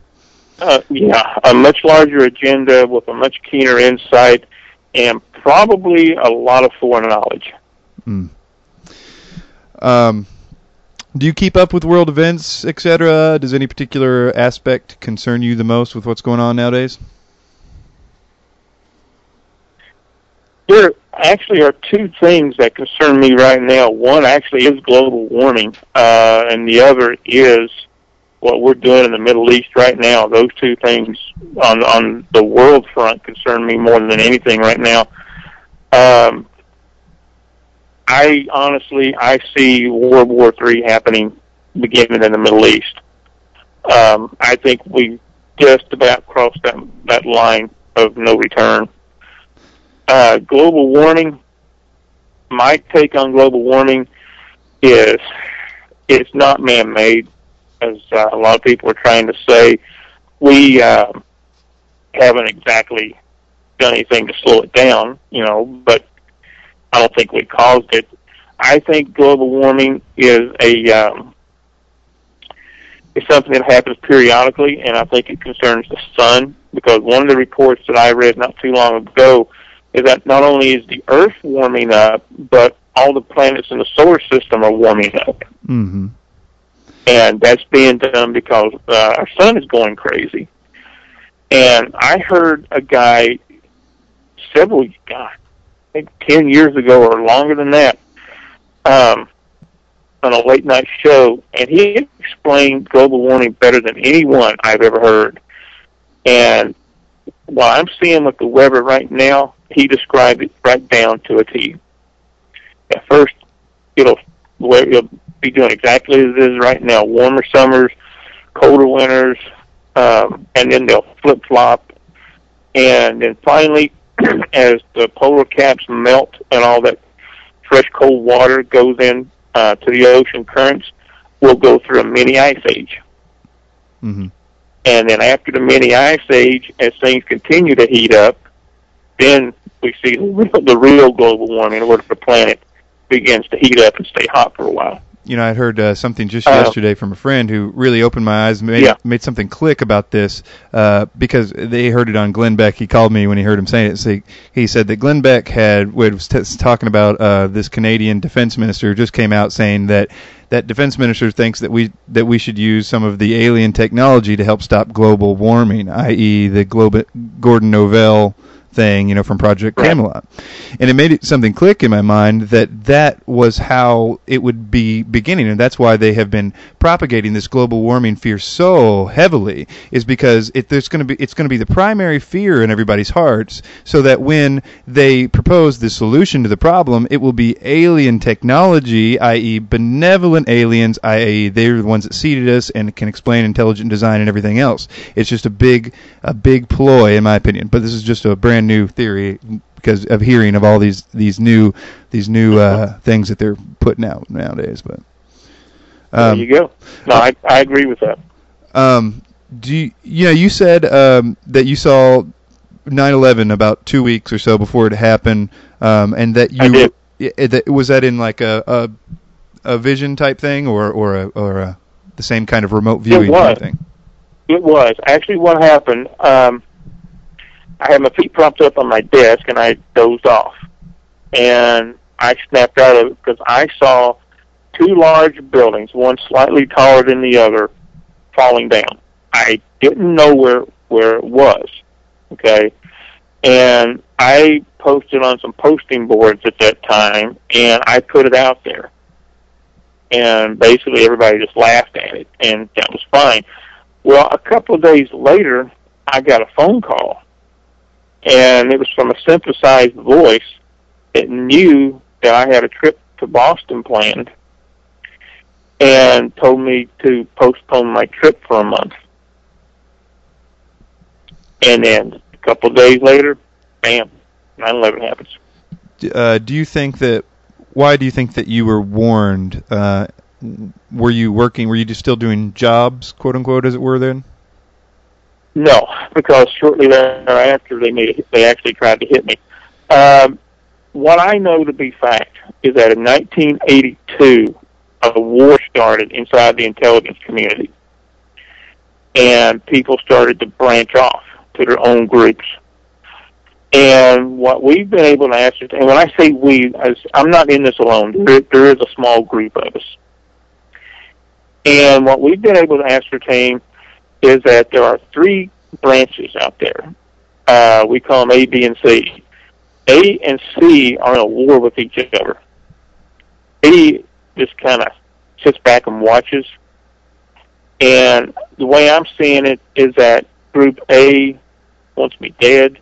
Uh, yeah, a much larger agenda with a much keener insight, and probably a lot of foreign knowledge. Mm. Um, do you keep up with world events, etc.? Does any particular aspect concern you the most with what's going on nowadays? There actually are two things that concern me right now. One actually is global warming, uh, and the other is what we're doing in the Middle East right now. Those two things on on the world front concern me more than anything right now. Um, I honestly I see World War Three happening beginning in the Middle East. Um, I think we just about crossed that that line of no return. Uh, global warming. My take on global warming is it's not man-made, as uh, a lot of people are trying to say. We uh, haven't exactly done anything to slow it down, you know, but I don't think we caused it. I think global warming is a um, is something that happens periodically, and I think it concerns the sun because one of the reports that I read not too long ago is that not only is the Earth warming up, but all the planets in the solar system are warming up, Mm-hmm. And that's being done because uh, our sun is going crazy. And I heard a guy several, God, I think ten years ago or longer than that, um, on a late night show, and he explained global warming better than anyone I've ever heard. And while I'm seeing with the weather right now, he described it right down to a T. At first, it'll it'll be doing exactly as it is right now: warmer summers, colder winters, um, and then they'll flip flop, and then finally, as the polar caps melt and all that fresh cold water goes in uh, to the ocean currents, we'll go through a mini ice age. Mm-hmm. And then after the mini ice age, as things continue to heat up, then we see the real, the real global warming where the planet begins to heat up and stay hot for a while. You know, I heard uh, something just Uh, yesterday from a friend who really opened my eyes, made Yeah. made something click about this uh, because they heard it on Glenn Beck. He called me when he heard him saying it. So he, he said that Glenn Beck had was t- talking about uh, this Canadian defense minister who just came out saying that that defense minister thinks that we that we should use some of the alien technology to help stop global warming, i.e., the Globe- Gordon Novel thing, you know, from Project Right. Camelot. And it made it something click in my mind that that was how it would be beginning, and that's why they have been propagating this global warming fear so heavily. Is because it, there's going to be it's going to be the primary fear in everybody's hearts, so that when they propose the solution to the problem, it will be alien technology, i.e., benevolent aliens, i.e., they're the ones that seeded us and can explain intelligent design and everything else. It's just a big a big ploy, in my opinion. But this is just a brand new theory because of hearing of all these these new these new uh, things that they're putting out nowadays. But there um, you go. No, I, I agree with that. um, do you, you know you said um, that you saw 9/11 about two weeks or so before it happened, um, and that you I did. i- that was that in like a a, a vision type thing or or a, or a, the same kind of remote viewing type was. thing. It was actually what happened. Um, I had my feet propped up on my desk and I dozed off, and I snapped out of it because I saw two large buildings, one slightly taller than the other, falling down. I didn't know where where it was. Okay, and I posted on some posting boards at that time, and I put it out there, and basically everybody just laughed at it, and that was fine. Well, a couple of days later, I got a phone call, and it was from a synthesized voice that knew that I had a trip to Boston planned and told me to postpone my trip for a month. And then a couple of days later, bam, 9/11 happens. Uh, do you think that? Why do you think that you were warned uh, were you working? Were you still doing jobs, quote unquote, as it were? Then. No, because shortly thereafter they made they actually tried to hit me. Um, what I know to be fact is that in 1982, a war started inside the intelligence community, and people started to branch off to their own groups. And what we've been able to ascertain, and when I say we, I'm not in this alone, there, there is a small group of us. And what we've been able to ascertain is that there are three branches out there. Uh, we call them A, B, and C. A and C are in a war with each other. A just kind of sits back and watches. And the way I'm seeing it is that Group A wants me dead.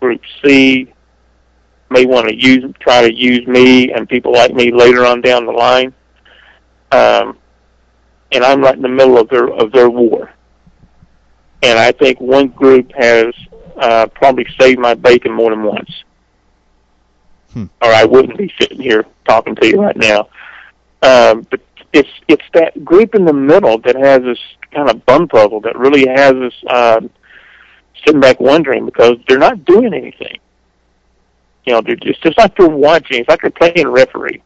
Group C may want to use, try to use me and people like me later on down the line. Um, and I'm right in the middle of their of their war. And I think one group has uh, probably saved my bacon more than once hmm. or I wouldn't be sitting here talking to you right now. Um, but it's it's that group in the middle that has this kind of bum puzzle that really has us um, sitting back wondering because they're not doing anything. You know, they're just, it's just like they're watching. It's like they're playing referee.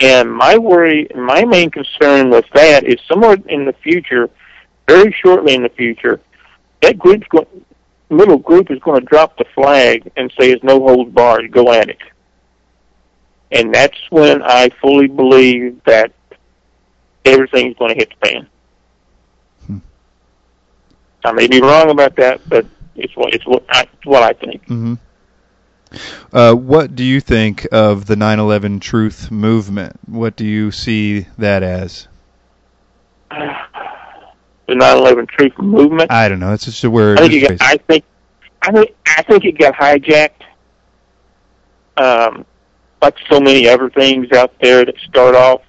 And my worry, my main concern with that is somewhere in the future, very shortly in the future, that group's going, little group is going to drop the flag and say it's no holds barred, go at it. And that's when I fully believe that everything's going to hit the fan. Hmm. I may be wrong about that, but it's what it's what I, it's what I think. Mm-hmm. Uh, what do you think of the 9/11 Truth movement? What do you see that as? the 9/11 Truth Movement. I don't know. It's just a word. I think, it got, I think I think I think it got hijacked. Um, like so many other things out there that start off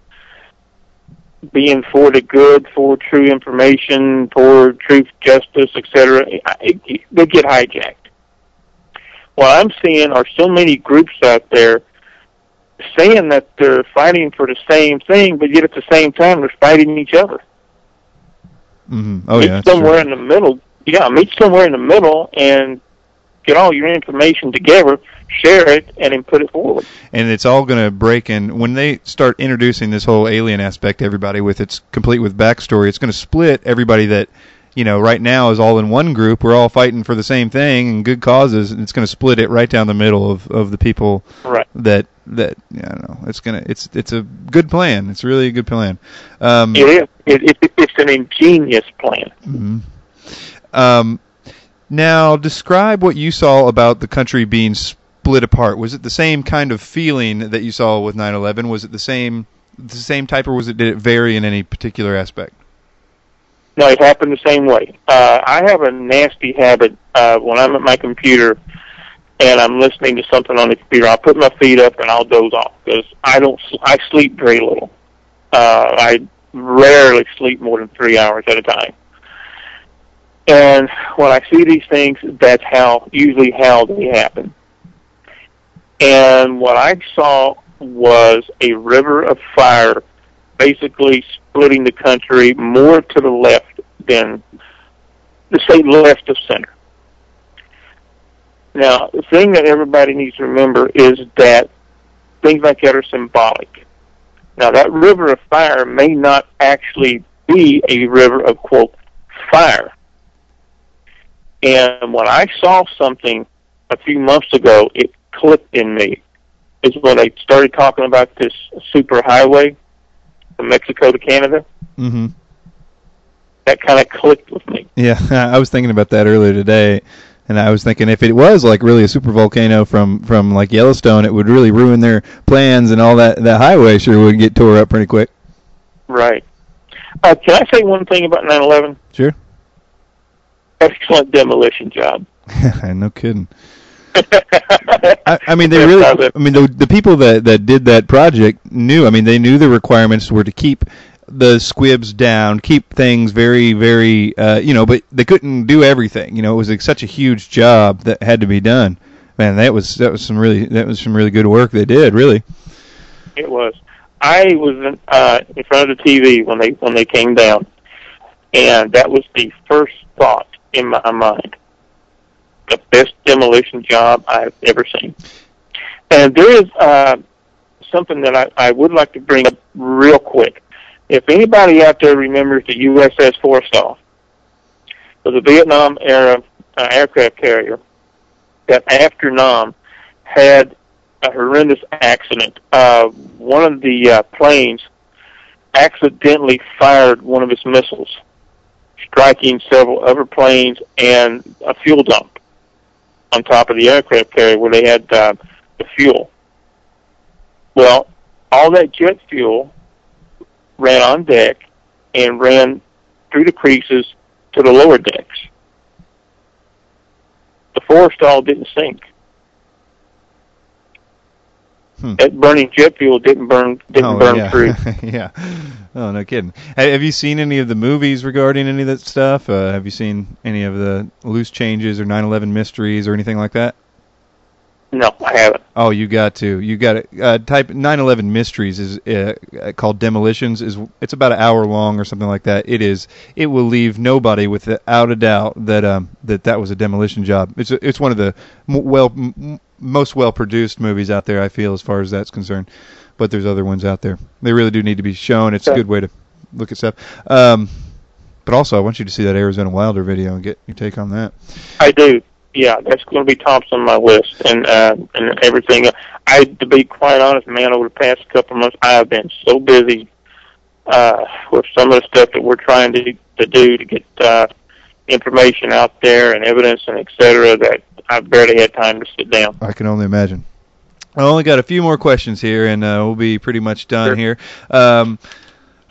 being for the good, for true information, for truth, justice, etc. They get hijacked. What I'm seeing are so many groups out there saying that they're fighting for the same thing, but yet at the same time they're fighting each other. Mm-hmm. Oh meet yeah, somewhere in the middle. Yeah, meet somewhere in the middle and get all your information together, share it, and then put it forward. And it's all going to break in when they start introducing this whole alien aspect to everybody with its complete with backstory. It's going to split everybody that you know right now is all in one group. We're all fighting for the same thing and good causes. And it's going to split it right down the middle of of the people right. that that yeah, I don't know. It's gonna it's it's a good plan. It's really a good plan. Um, it is. It, it, it's an ingenious plan. Mm-hmm. Um, now, describe what you saw about the country being split apart. Was it the same kind of feeling that you saw with 9/11? Was it the same the same type, or was it did it vary in any particular aspect? No, it happened the same way. Uh, I have a nasty habit uh, when I'm at my computer and I'm listening to something on the computer. I'll put my feet up and I'll doze off because I don't. I sleep very little. Uh, I rarely sleep more than three hours at a time. And when I see these things, that's how usually how they happen. And what I saw was a river of fire basically splitting the country more to the left than the say left of center. Now, the thing that everybody needs to remember is that things like that are symbolic. Now, that river of fire may not actually be a river of, quote, fire. And when I saw something a few months ago, it clicked in me. Is when they started talking about this super highway from Mexico to Canada. Mm-hmm. That kind of clicked with me. Yeah, I was thinking about that earlier today, and I was thinking if it was like really a super volcano from from like Yellowstone, it would really ruin their plans, and all that that highway sure would get tore up pretty quick. Right. Uh, can I say one thing about 9/11? Sure excellent demolition job. no kidding. I, I, mean, they really. I mean, the the people that that did that project knew. I mean, they knew the requirements were to keep the squibs down, keep things very, very, uh, you know. But they couldn't do everything. You know, it was like such a huge job that had to be done. Man, that was that was some really that was some really good work they did. Really, it was. I was in, uh, in front of the TV when they when they came down, and that was the first thought in my mind. The best demolition job I've ever seen. And there is uh, something that I, I would like to bring up real quick. If anybody out there remembers the USS Forrestal, was a Vietnam era uh, aircraft carrier that after Nam had a horrendous accident. Uh, one of the uh, planes accidentally fired one of its missiles, striking several other planes and a fuel dump on top of the aircraft carrier where they had uh, the fuel. Well, all that jet fuel ran on deck and ran through the creases to the lower decks. The Forrestal didn't sink. Hmm. That burning jet fuel didn't burn didn't oh, burn yeah. through. yeah. Oh, no kidding. Have you seen any of the movies regarding any of that stuff? Uh, have you seen any of the loose changes or 9/11 mysteries or anything like that? No, I haven't. Oh, you got to. You got to uh, type 9/11 mysteries is uh, called demolitions. is It's about an hour long or something like that. It is. It will leave nobody without a doubt that um that that was a demolition job. It's it's one of the m- well m- most well produced movies out there. I feel as far as that's concerned. But there's other ones out there. They really do need to be shown. It's a good way to look at stuff. Um, but also, I want you to see that Arizona Wilder video and get your take on that. I do. Yeah, that's going to be tops on my list, and uh, and everything. I, to be quite honest, man, over the past couple of months, I have been so busy uh, with some of the stuff that we're trying to to do to get uh, information out there and evidence and et cetera that I've barely had time to sit down. I can only imagine. I only got a few more questions here, and uh, we'll be pretty much done Sure. here. Um,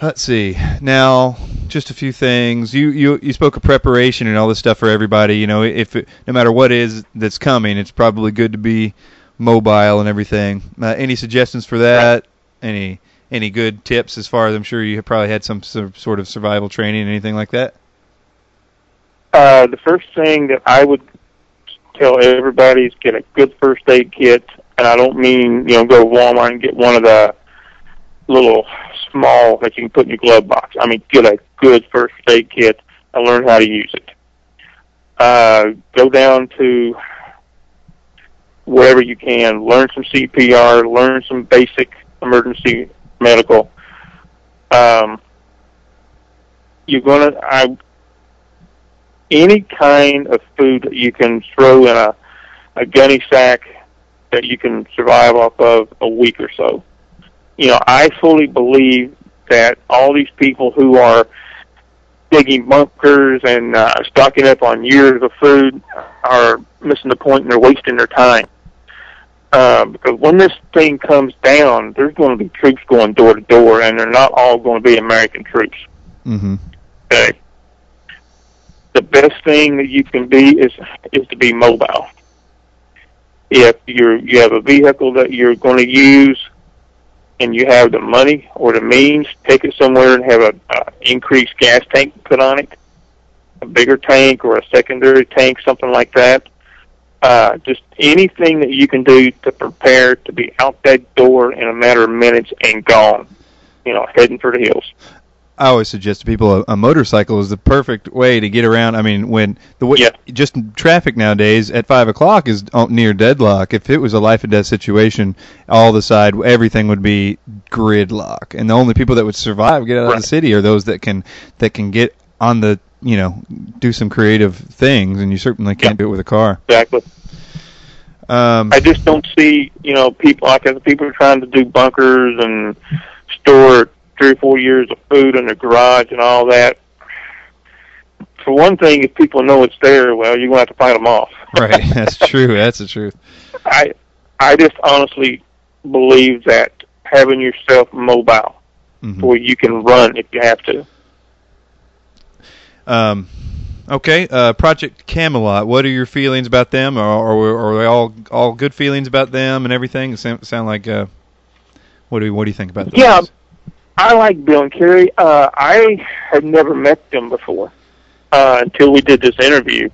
let's see. Now, just a few things. You, you you spoke of preparation and all this stuff for everybody. You know, if it, no matter what is that's coming, it's probably good to be mobile and everything. Uh, any suggestions for that? Any any good tips as far as I'm sure you have probably had some sor- sort of survival training, anything like that? Uh, the first thing that I would tell everybody is get a good first aid kit, and I don't mean you know go to Walmart and get one of the little small that you can put in your glove box. I mean get a good first aid kit and learn how to use it. Uh, go down to wherever you can, learn some CPR, learn some basic emergency medical. Um, you're gonna I any kind of food that you can throw in a, a gunny sack that you can survive off of a week or so. You know, I fully believe that all these people who are digging bunkers and uh, stocking up on years of food are missing the point and they're wasting their time. Uh, because when this thing comes down, there's going to be troops going door to door, and they're not all going to be American troops. Mm-hmm. Okay. The best thing that you can be is is to be mobile. If you're you have a vehicle that you're going to use, and you have the money or the means, take it somewhere and have a uh, increased gas tank put on it, a bigger tank or a secondary tank, something like that. Uh, just anything that you can do to prepare to be out that door in a matter of minutes and gone. You know, heading for the hills. I always suggest to people a, a motorcycle is the perfect way to get around. I mean, when the way Yeah. just traffic nowadays at five o'clock is near deadlock. If it was a life and death situation, all the side everything would be gridlock, and the only people that would survive get out of the city are those that can that can get on the you know do some creative things, and you certainly can't Yeah. do it with a car. Exactly. Um, I just don't see, you know, people like as people are trying to do bunkers and store three or four years of food in the garage and all that. For one thing, if people know it's there, well, you're gonna have to fight them off. right, that's true. That's the truth. I, I just honestly believe that having yourself mobile, Mhm. where you can run if you have to. Um, okay, uh, Project Camelot. What are your feelings about them? Or, or are they all all good feelings about them and everything? Sound, sound like uh, what do you, what do you think about those? Yeah. I like Bill and Kerry. Uh, I had never met them before uh, until we did this interview,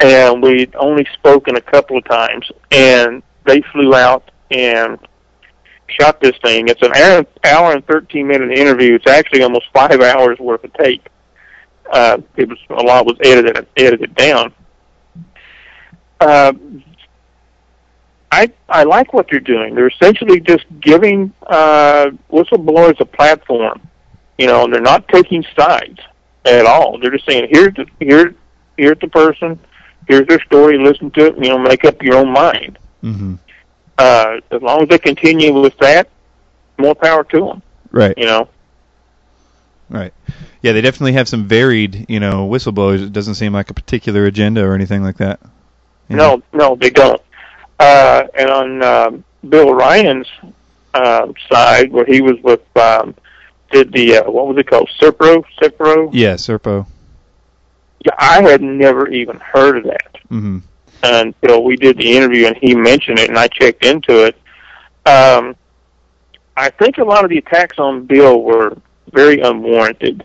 and we'd only spoken a couple of times. And they flew out and shot this thing. It's an hour, hour and 13 minute interview. It's actually almost five hours worth of tape. Uh, it was a lot was edited and edited down. Uh, I I like what they're doing. They're essentially just giving uh, whistleblowers a platform. You know, and they're not taking sides at all. They're just saying, here's the, here here's the person, here's their story. Listen to it. You know, make up your own mind. Mm-hmm. Uh, as long as they continue with that, more power to them. Right. You know. Right. Yeah, they definitely have some varied, you know, whistleblowers. It doesn't seem like a particular agenda or anything like that. You know? No, no, they don't. Uh, and on um, Bill Ryan's uh, side, where he was with, um, did the uh, what was it called, Serpro, Serpro? Yeah, Serpo. Yeah, I had never even heard of that Mm-hmm. until we did the interview, and he mentioned it, and I checked into it. Um, I think a lot of the attacks on Bill were very unwarranted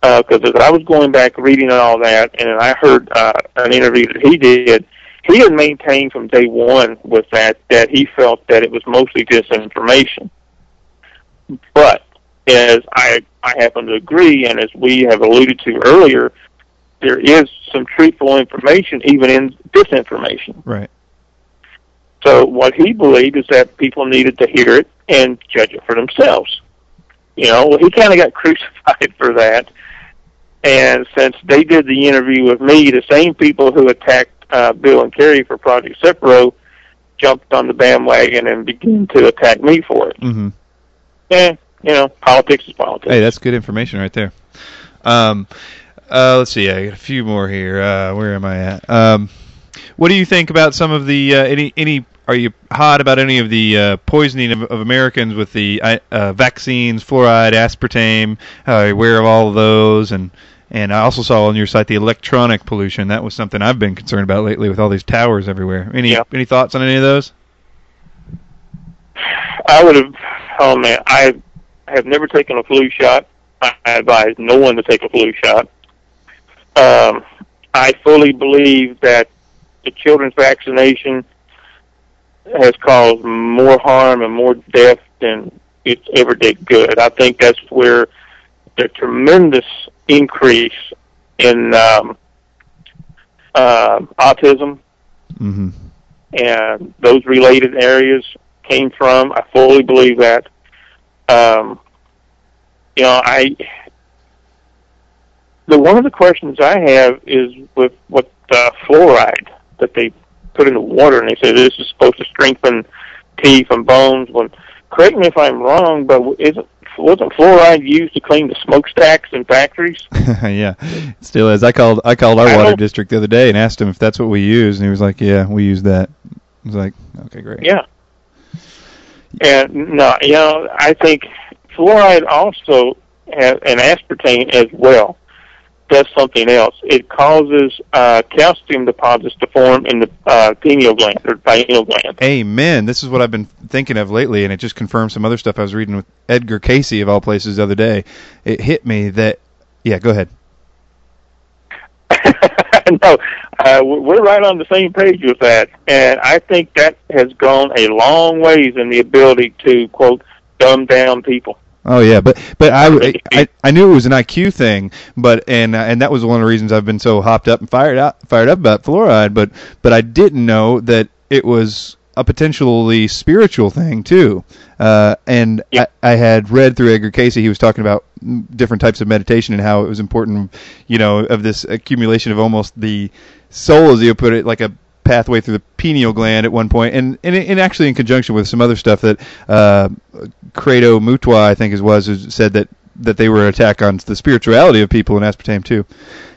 because as I was going back reading all that, and I heard uh, an interview that he did, he had maintained from day one with that that he felt that it was mostly disinformation. But as I I happen to agree, and as we have alluded to earlier, there is some truthful information even in disinformation. Right. So what he believed is that people needed to hear it and judge it for themselves. You know, well, he kind of got crucified for that. And since they did the interview with me, the same people who attacked uh, Bill and Kerry for Project Serpo jumped on the bandwagon and began to attack me for it. Mm-hmm. Yeah, you know, politics is politics. Hey, that's good information right there. Um, uh, let's see. I got a few more here. Uh, where am I at? Um, what do you think about some of the uh, any any? Are you hot about any of the uh, poisoning of, of Americans with the uh, uh, vaccines, fluoride, aspartame? Uh, are you aware of all of those? And and I also saw on your site the electronic pollution. That was something I've been concerned about lately with all these towers everywhere. Any Yeah. any thoughts on any of those? I would have. Oh man, I have never taken a flu shot. I advise no one to take a flu shot. Um, I fully believe that the children's vaccination has caused more harm and more death than it's ever did good. I think that's where the tremendous increase in um, uh, autism Mm-hmm. and those related areas came from. I fully believe that. Um, you know, I the one of the questions I have is with what uh, fluoride that they put in the water, and they say this is supposed to strengthen teeth and bones. Well, correct me if I'm wrong, but isn't wasn't fluoride used to clean the smokestacks in factories? yeah, it still is. I called I called our I water district the other day and asked him if that's what we use, and he was like, "Yeah, we use that." I was like, "Okay, great." Yeah. And no, you know, I think fluoride also has, and aspartame as well does something else. It causes uh, calcium deposits to form in the uh, pineal gland or pineal gland. Amen. This is what I've been thinking of lately, and it just confirms some other stuff I was reading with Edgar Cayce of all places the other day. It hit me that. Yeah, go ahead. no, uh, we're right on the same page with that, and I think that has gone a long ways in the ability to quote dumb down people. Oh yeah, but but I, I I knew it was an IQ thing, but and uh, and that was one of the reasons I've been so hopped up and fired out fired up about fluoride. But but I didn't know that it was a potentially spiritual thing too. Uh, and Yeah. I, I had read through Edgar Cayce. He was talking about different types of meditation and how it was important, you know, of this accumulation of almost the soul, as you put it, like a pathway through the pineal gland at one point, and and, and actually in conjunction with some other stuff that uh, Credo Mutwa, I think it was, said that that they were an attack on the spirituality of people in aspartame too,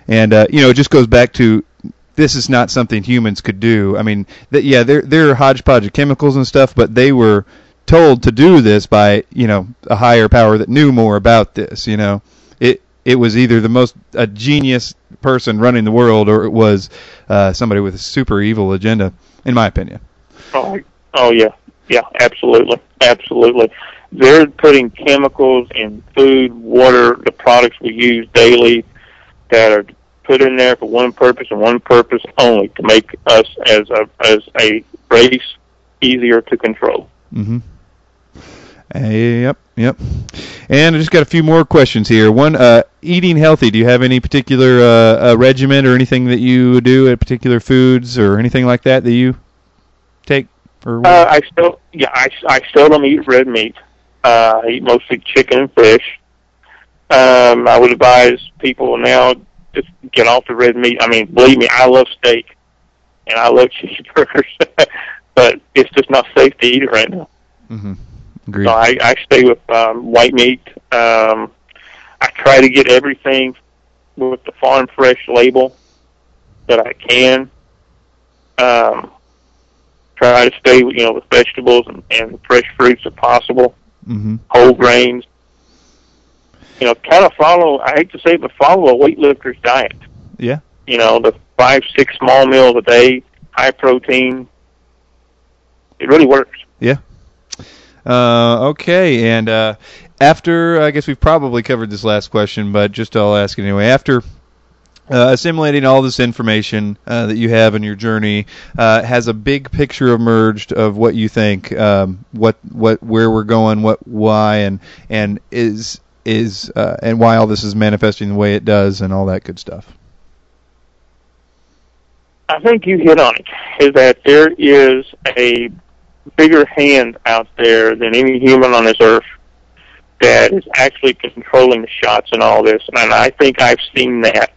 and uh, you know it just goes back to this is not something humans could do. I mean, that yeah, they're they're hodgepodge of chemicals and stuff, but they were told to do this by you know a higher power that knew more about this. You know, it it was either the most a genius person running the world, or it was uh, somebody with a super evil agenda, in my opinion. Oh, oh yeah, yeah, absolutely, absolutely. They're putting chemicals in food, water, the products we use daily that are put in there for one purpose and one purpose only to make us as a as a race easier to control. Hmm yep, yep. And I just got a few more questions here. One, uh, eating healthy. Do you have any particular uh, uh, regimen or anything that you do at particular foods or anything like that that you take? Or uh, I still, yeah, I, I still don't eat red meat. Uh, I eat mostly chicken and fish. Um, I would advise people now just get off the red meat. I mean, believe me, I love steak and I love cheeseburgers, but it's just not safe to eat it right now. Mm-hmm. Agreed. So I, I stay with um, white meat. Um, I try to get everything with the farm fresh label that I can. Um, try to stay, with you know, with vegetables and, and fresh fruits if possible, mm-hmm. whole grains. You know, kind of follow. I hate to say, it, but follow a weightlifter's diet. Yeah. You know, the five, six small meals a day, high protein. It really works. Yeah. Uh, okay, and uh, after I guess we've probably covered this last question, but just I'll ask it anyway. After uh, assimilating all this information uh, that you have in your journey, uh, has a big picture emerged of what you think, um, what what where we're going, what why, and and is is uh, and why all this is manifesting the way it does, and all that good stuff. I think you hit on it. Is that there is a bigger hand out there than any human on this earth that is actually controlling the shots and all this. And I think I've seen that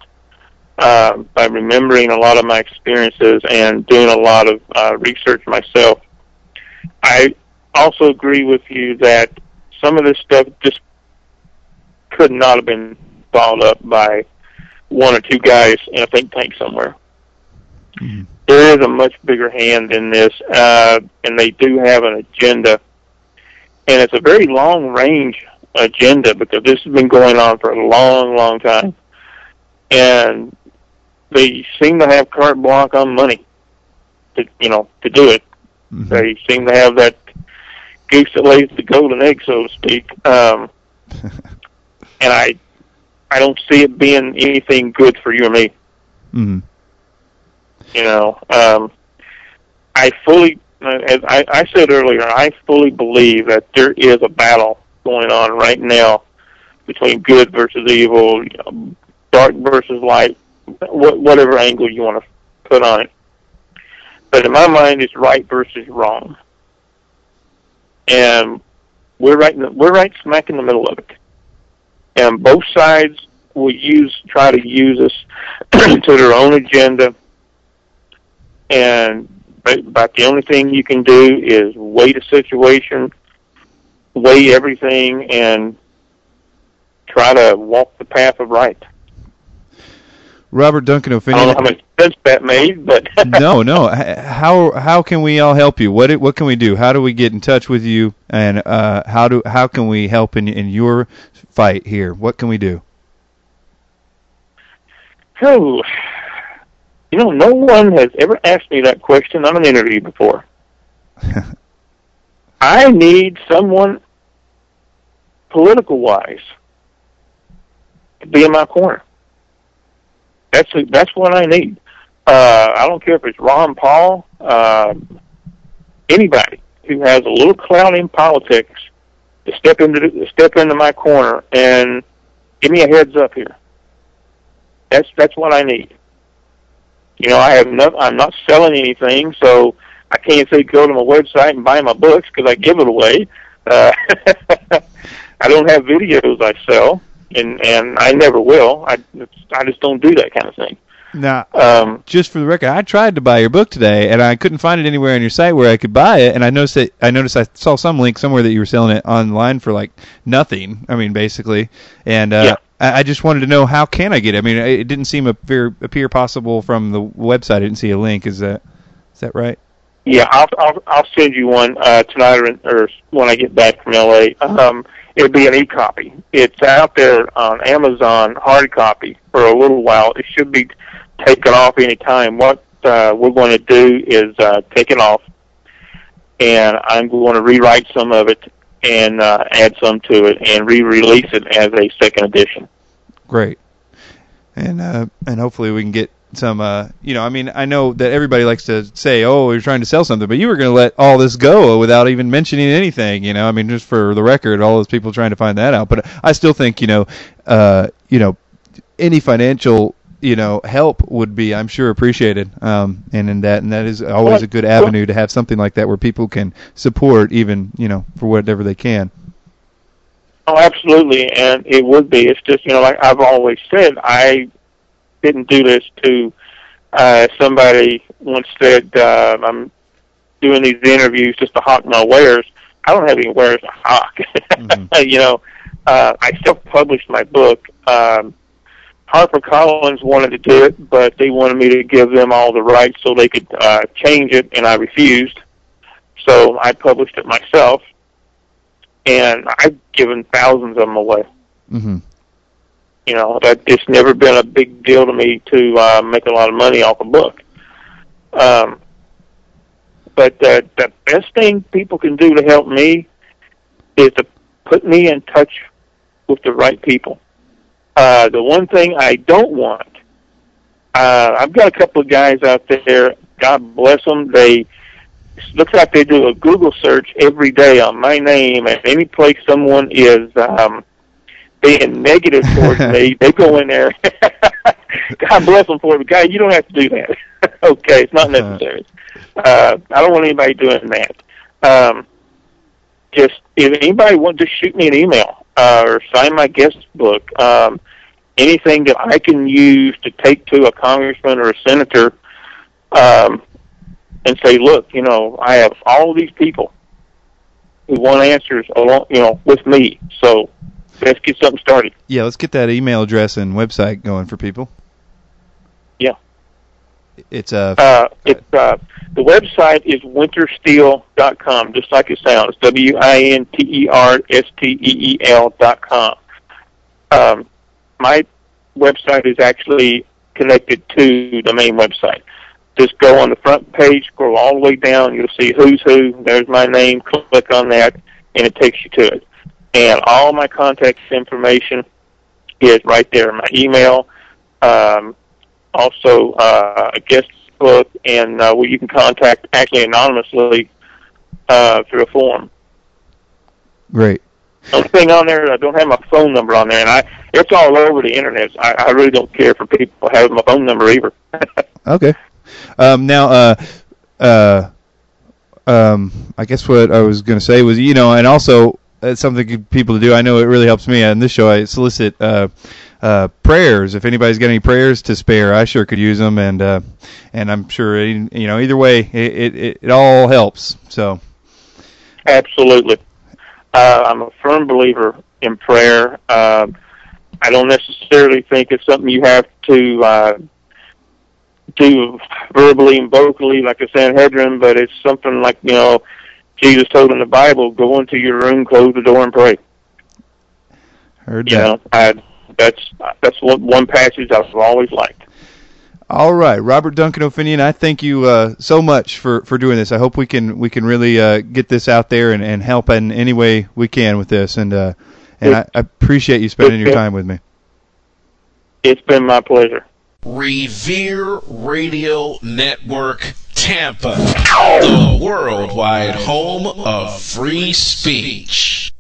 uh, by remembering a lot of my experiences and doing a lot of uh, research myself. I also agree with you that some of this stuff just could not have been thought up by one or two guys in a think tank somewhere. Mm-hmm. There is a much bigger hand in this, uh, and they do have an agenda, and it's a very long range agenda because this has been going on for a long, long time, and they seem to have carte blanche on money to you know to do it. Mhm. They seem to have that goose that lays the golden egg, so to speak. Um, and I, I don't see it being anything good for you or me. Mhm. You know, um, I fully, as I, I said earlier, I fully believe that there is a battle going on right now between good versus evil, dark versus light, wh- whatever angle you want to put on it. But in my mind, it's right versus wrong, and we're right. The, we're right smack in the middle of it, and both sides will use try to use us to their own agenda and but, about the only thing you can do is weigh the situation, weigh everything, and try to walk the path of right. Robert Duncan I don't know how much sense that made, but no, no. How how can we all help you? What what can we do? How do we get in touch with you? And uh, how do how can we help in in your fight here? What can we do? Oh, you know, no one has ever asked me that question on an interview before. I need someone political wise to be in my corner. That's that's what I need. Uh, I don't care if it's Ron Paul, uh, anybody who has a little clout in politics to step into the, step into my corner and give me a heads up here. That's that's what I need. You know, I have no, I'm not selling anything, so I can't say go to my website and buy my books because I give it away. Uh, I don't have videos I sell, and and I never will. I I just don't do that kind of thing. Now, Um, just for the record, I tried to buy your book today, and I couldn't find it anywhere on your site where I could buy it. And I noticed that I noticed I saw some link somewhere that you were selling it online for like nothing. I mean, basically, and uh, Yeah. I, I just wanted to know how can I get it. I mean, it didn't seem appear appear possible from the website. I didn't see a link. Is that is that right? Yeah, I'll I'll, I'll send you one uh, tonight or, or when I get back from LA. Um, it'll be an e-copy. It's out there on Amazon hard copy for a little while. It should be taken off any time. What uh, we're going to do is uh, take it off, and I'm going to rewrite some of it and uh, add some to it and re-release it as a second edition. Great. And uh, and hopefully we can get some uh you know I mean I know that everybody likes to say oh you're trying to sell something but you were going to let all this go without even mentioning anything you know I mean just for the record all those people trying to find that out but I still think you know uh you know any financial you know help would be I'm sure appreciated um and in that and that is always a good avenue to have something like that where people can support even you know for whatever they can Oh, absolutely, and it would be. It's just you know, like I've always said, I didn't do this to. Uh, somebody once said, uh, "I'm doing these interviews just to hawk my wares." I don't have any wares to hawk. Mm-hmm. you know, uh, I still published my book. Um, Harper Collins wanted to do it, but they wanted me to give them all the rights so they could uh, change it, and I refused. So I published it myself and I've given thousands of them away. Mm-hmm. You know, that it's never been a big deal to me to uh, make a lot of money off a book. Um, but uh, the best thing people can do to help me is to put me in touch with the right people. Uh, the one thing I don't want, uh, I've got a couple of guys out there. God bless them. They looks like they do a Google search every day on my name, and any place someone is um, being negative towards me, they go in there. God bless them for it, but guy, you don't have to do that. okay, it's not uh-huh. necessary. Uh, I don't want anybody doing that. Um, just if anybody wants to shoot me an email uh, or sign my guest book, um, anything that I can use to take to a congressman or a senator, um, and say, look, you know, I have all these people who want answers along, you know, with me. So let's get something started. Yeah, let's get that email address and website going for people. It's uh, uh it's uh the website is wintersteel.com, just like it sounds. W I N T E R S T E E L dot com. Um, my website is actually connected to the main website just go on the front page, scroll all the way down. You'll see who's who. There's my name. Click on that, and it takes you to it. And all my contact information is right there. My email, um, also uh, a guest book, and uh, where you can contact actually anonymously uh, through a form. Great. Only thing on there, I don't have my phone number on there, and I it's all over the internet. I, I really don't care for people having my phone number either. okay. Um, now, uh, uh, um, I guess what I was going to say was, you know, and also it's something people to do. I know it really helps me. On this show, I solicit uh, uh, prayers. If anybody's got any prayers to spare, I sure could use them, and uh, and I'm sure you know either way, it it, it all helps. So, absolutely, uh, I'm a firm believer in prayer. Uh, I don't necessarily think it's something you have to uh, do verbally and vocally like a Sanhedrin, but it's something like, you know, Jesus told in the Bible, go into your room, close the door, and pray. Heard you that. Know, I, that's that's one, one passage I've always liked. All right, Robert Duncan O'Finioan, I thank you uh, so much for, for doing this. I hope we can we can really uh, get this out there and, and help in any way we can with this. And uh, and I, I appreciate you spending your time with me. It's been my pleasure. Revere Radio Network Tampa, the worldwide home of free speech.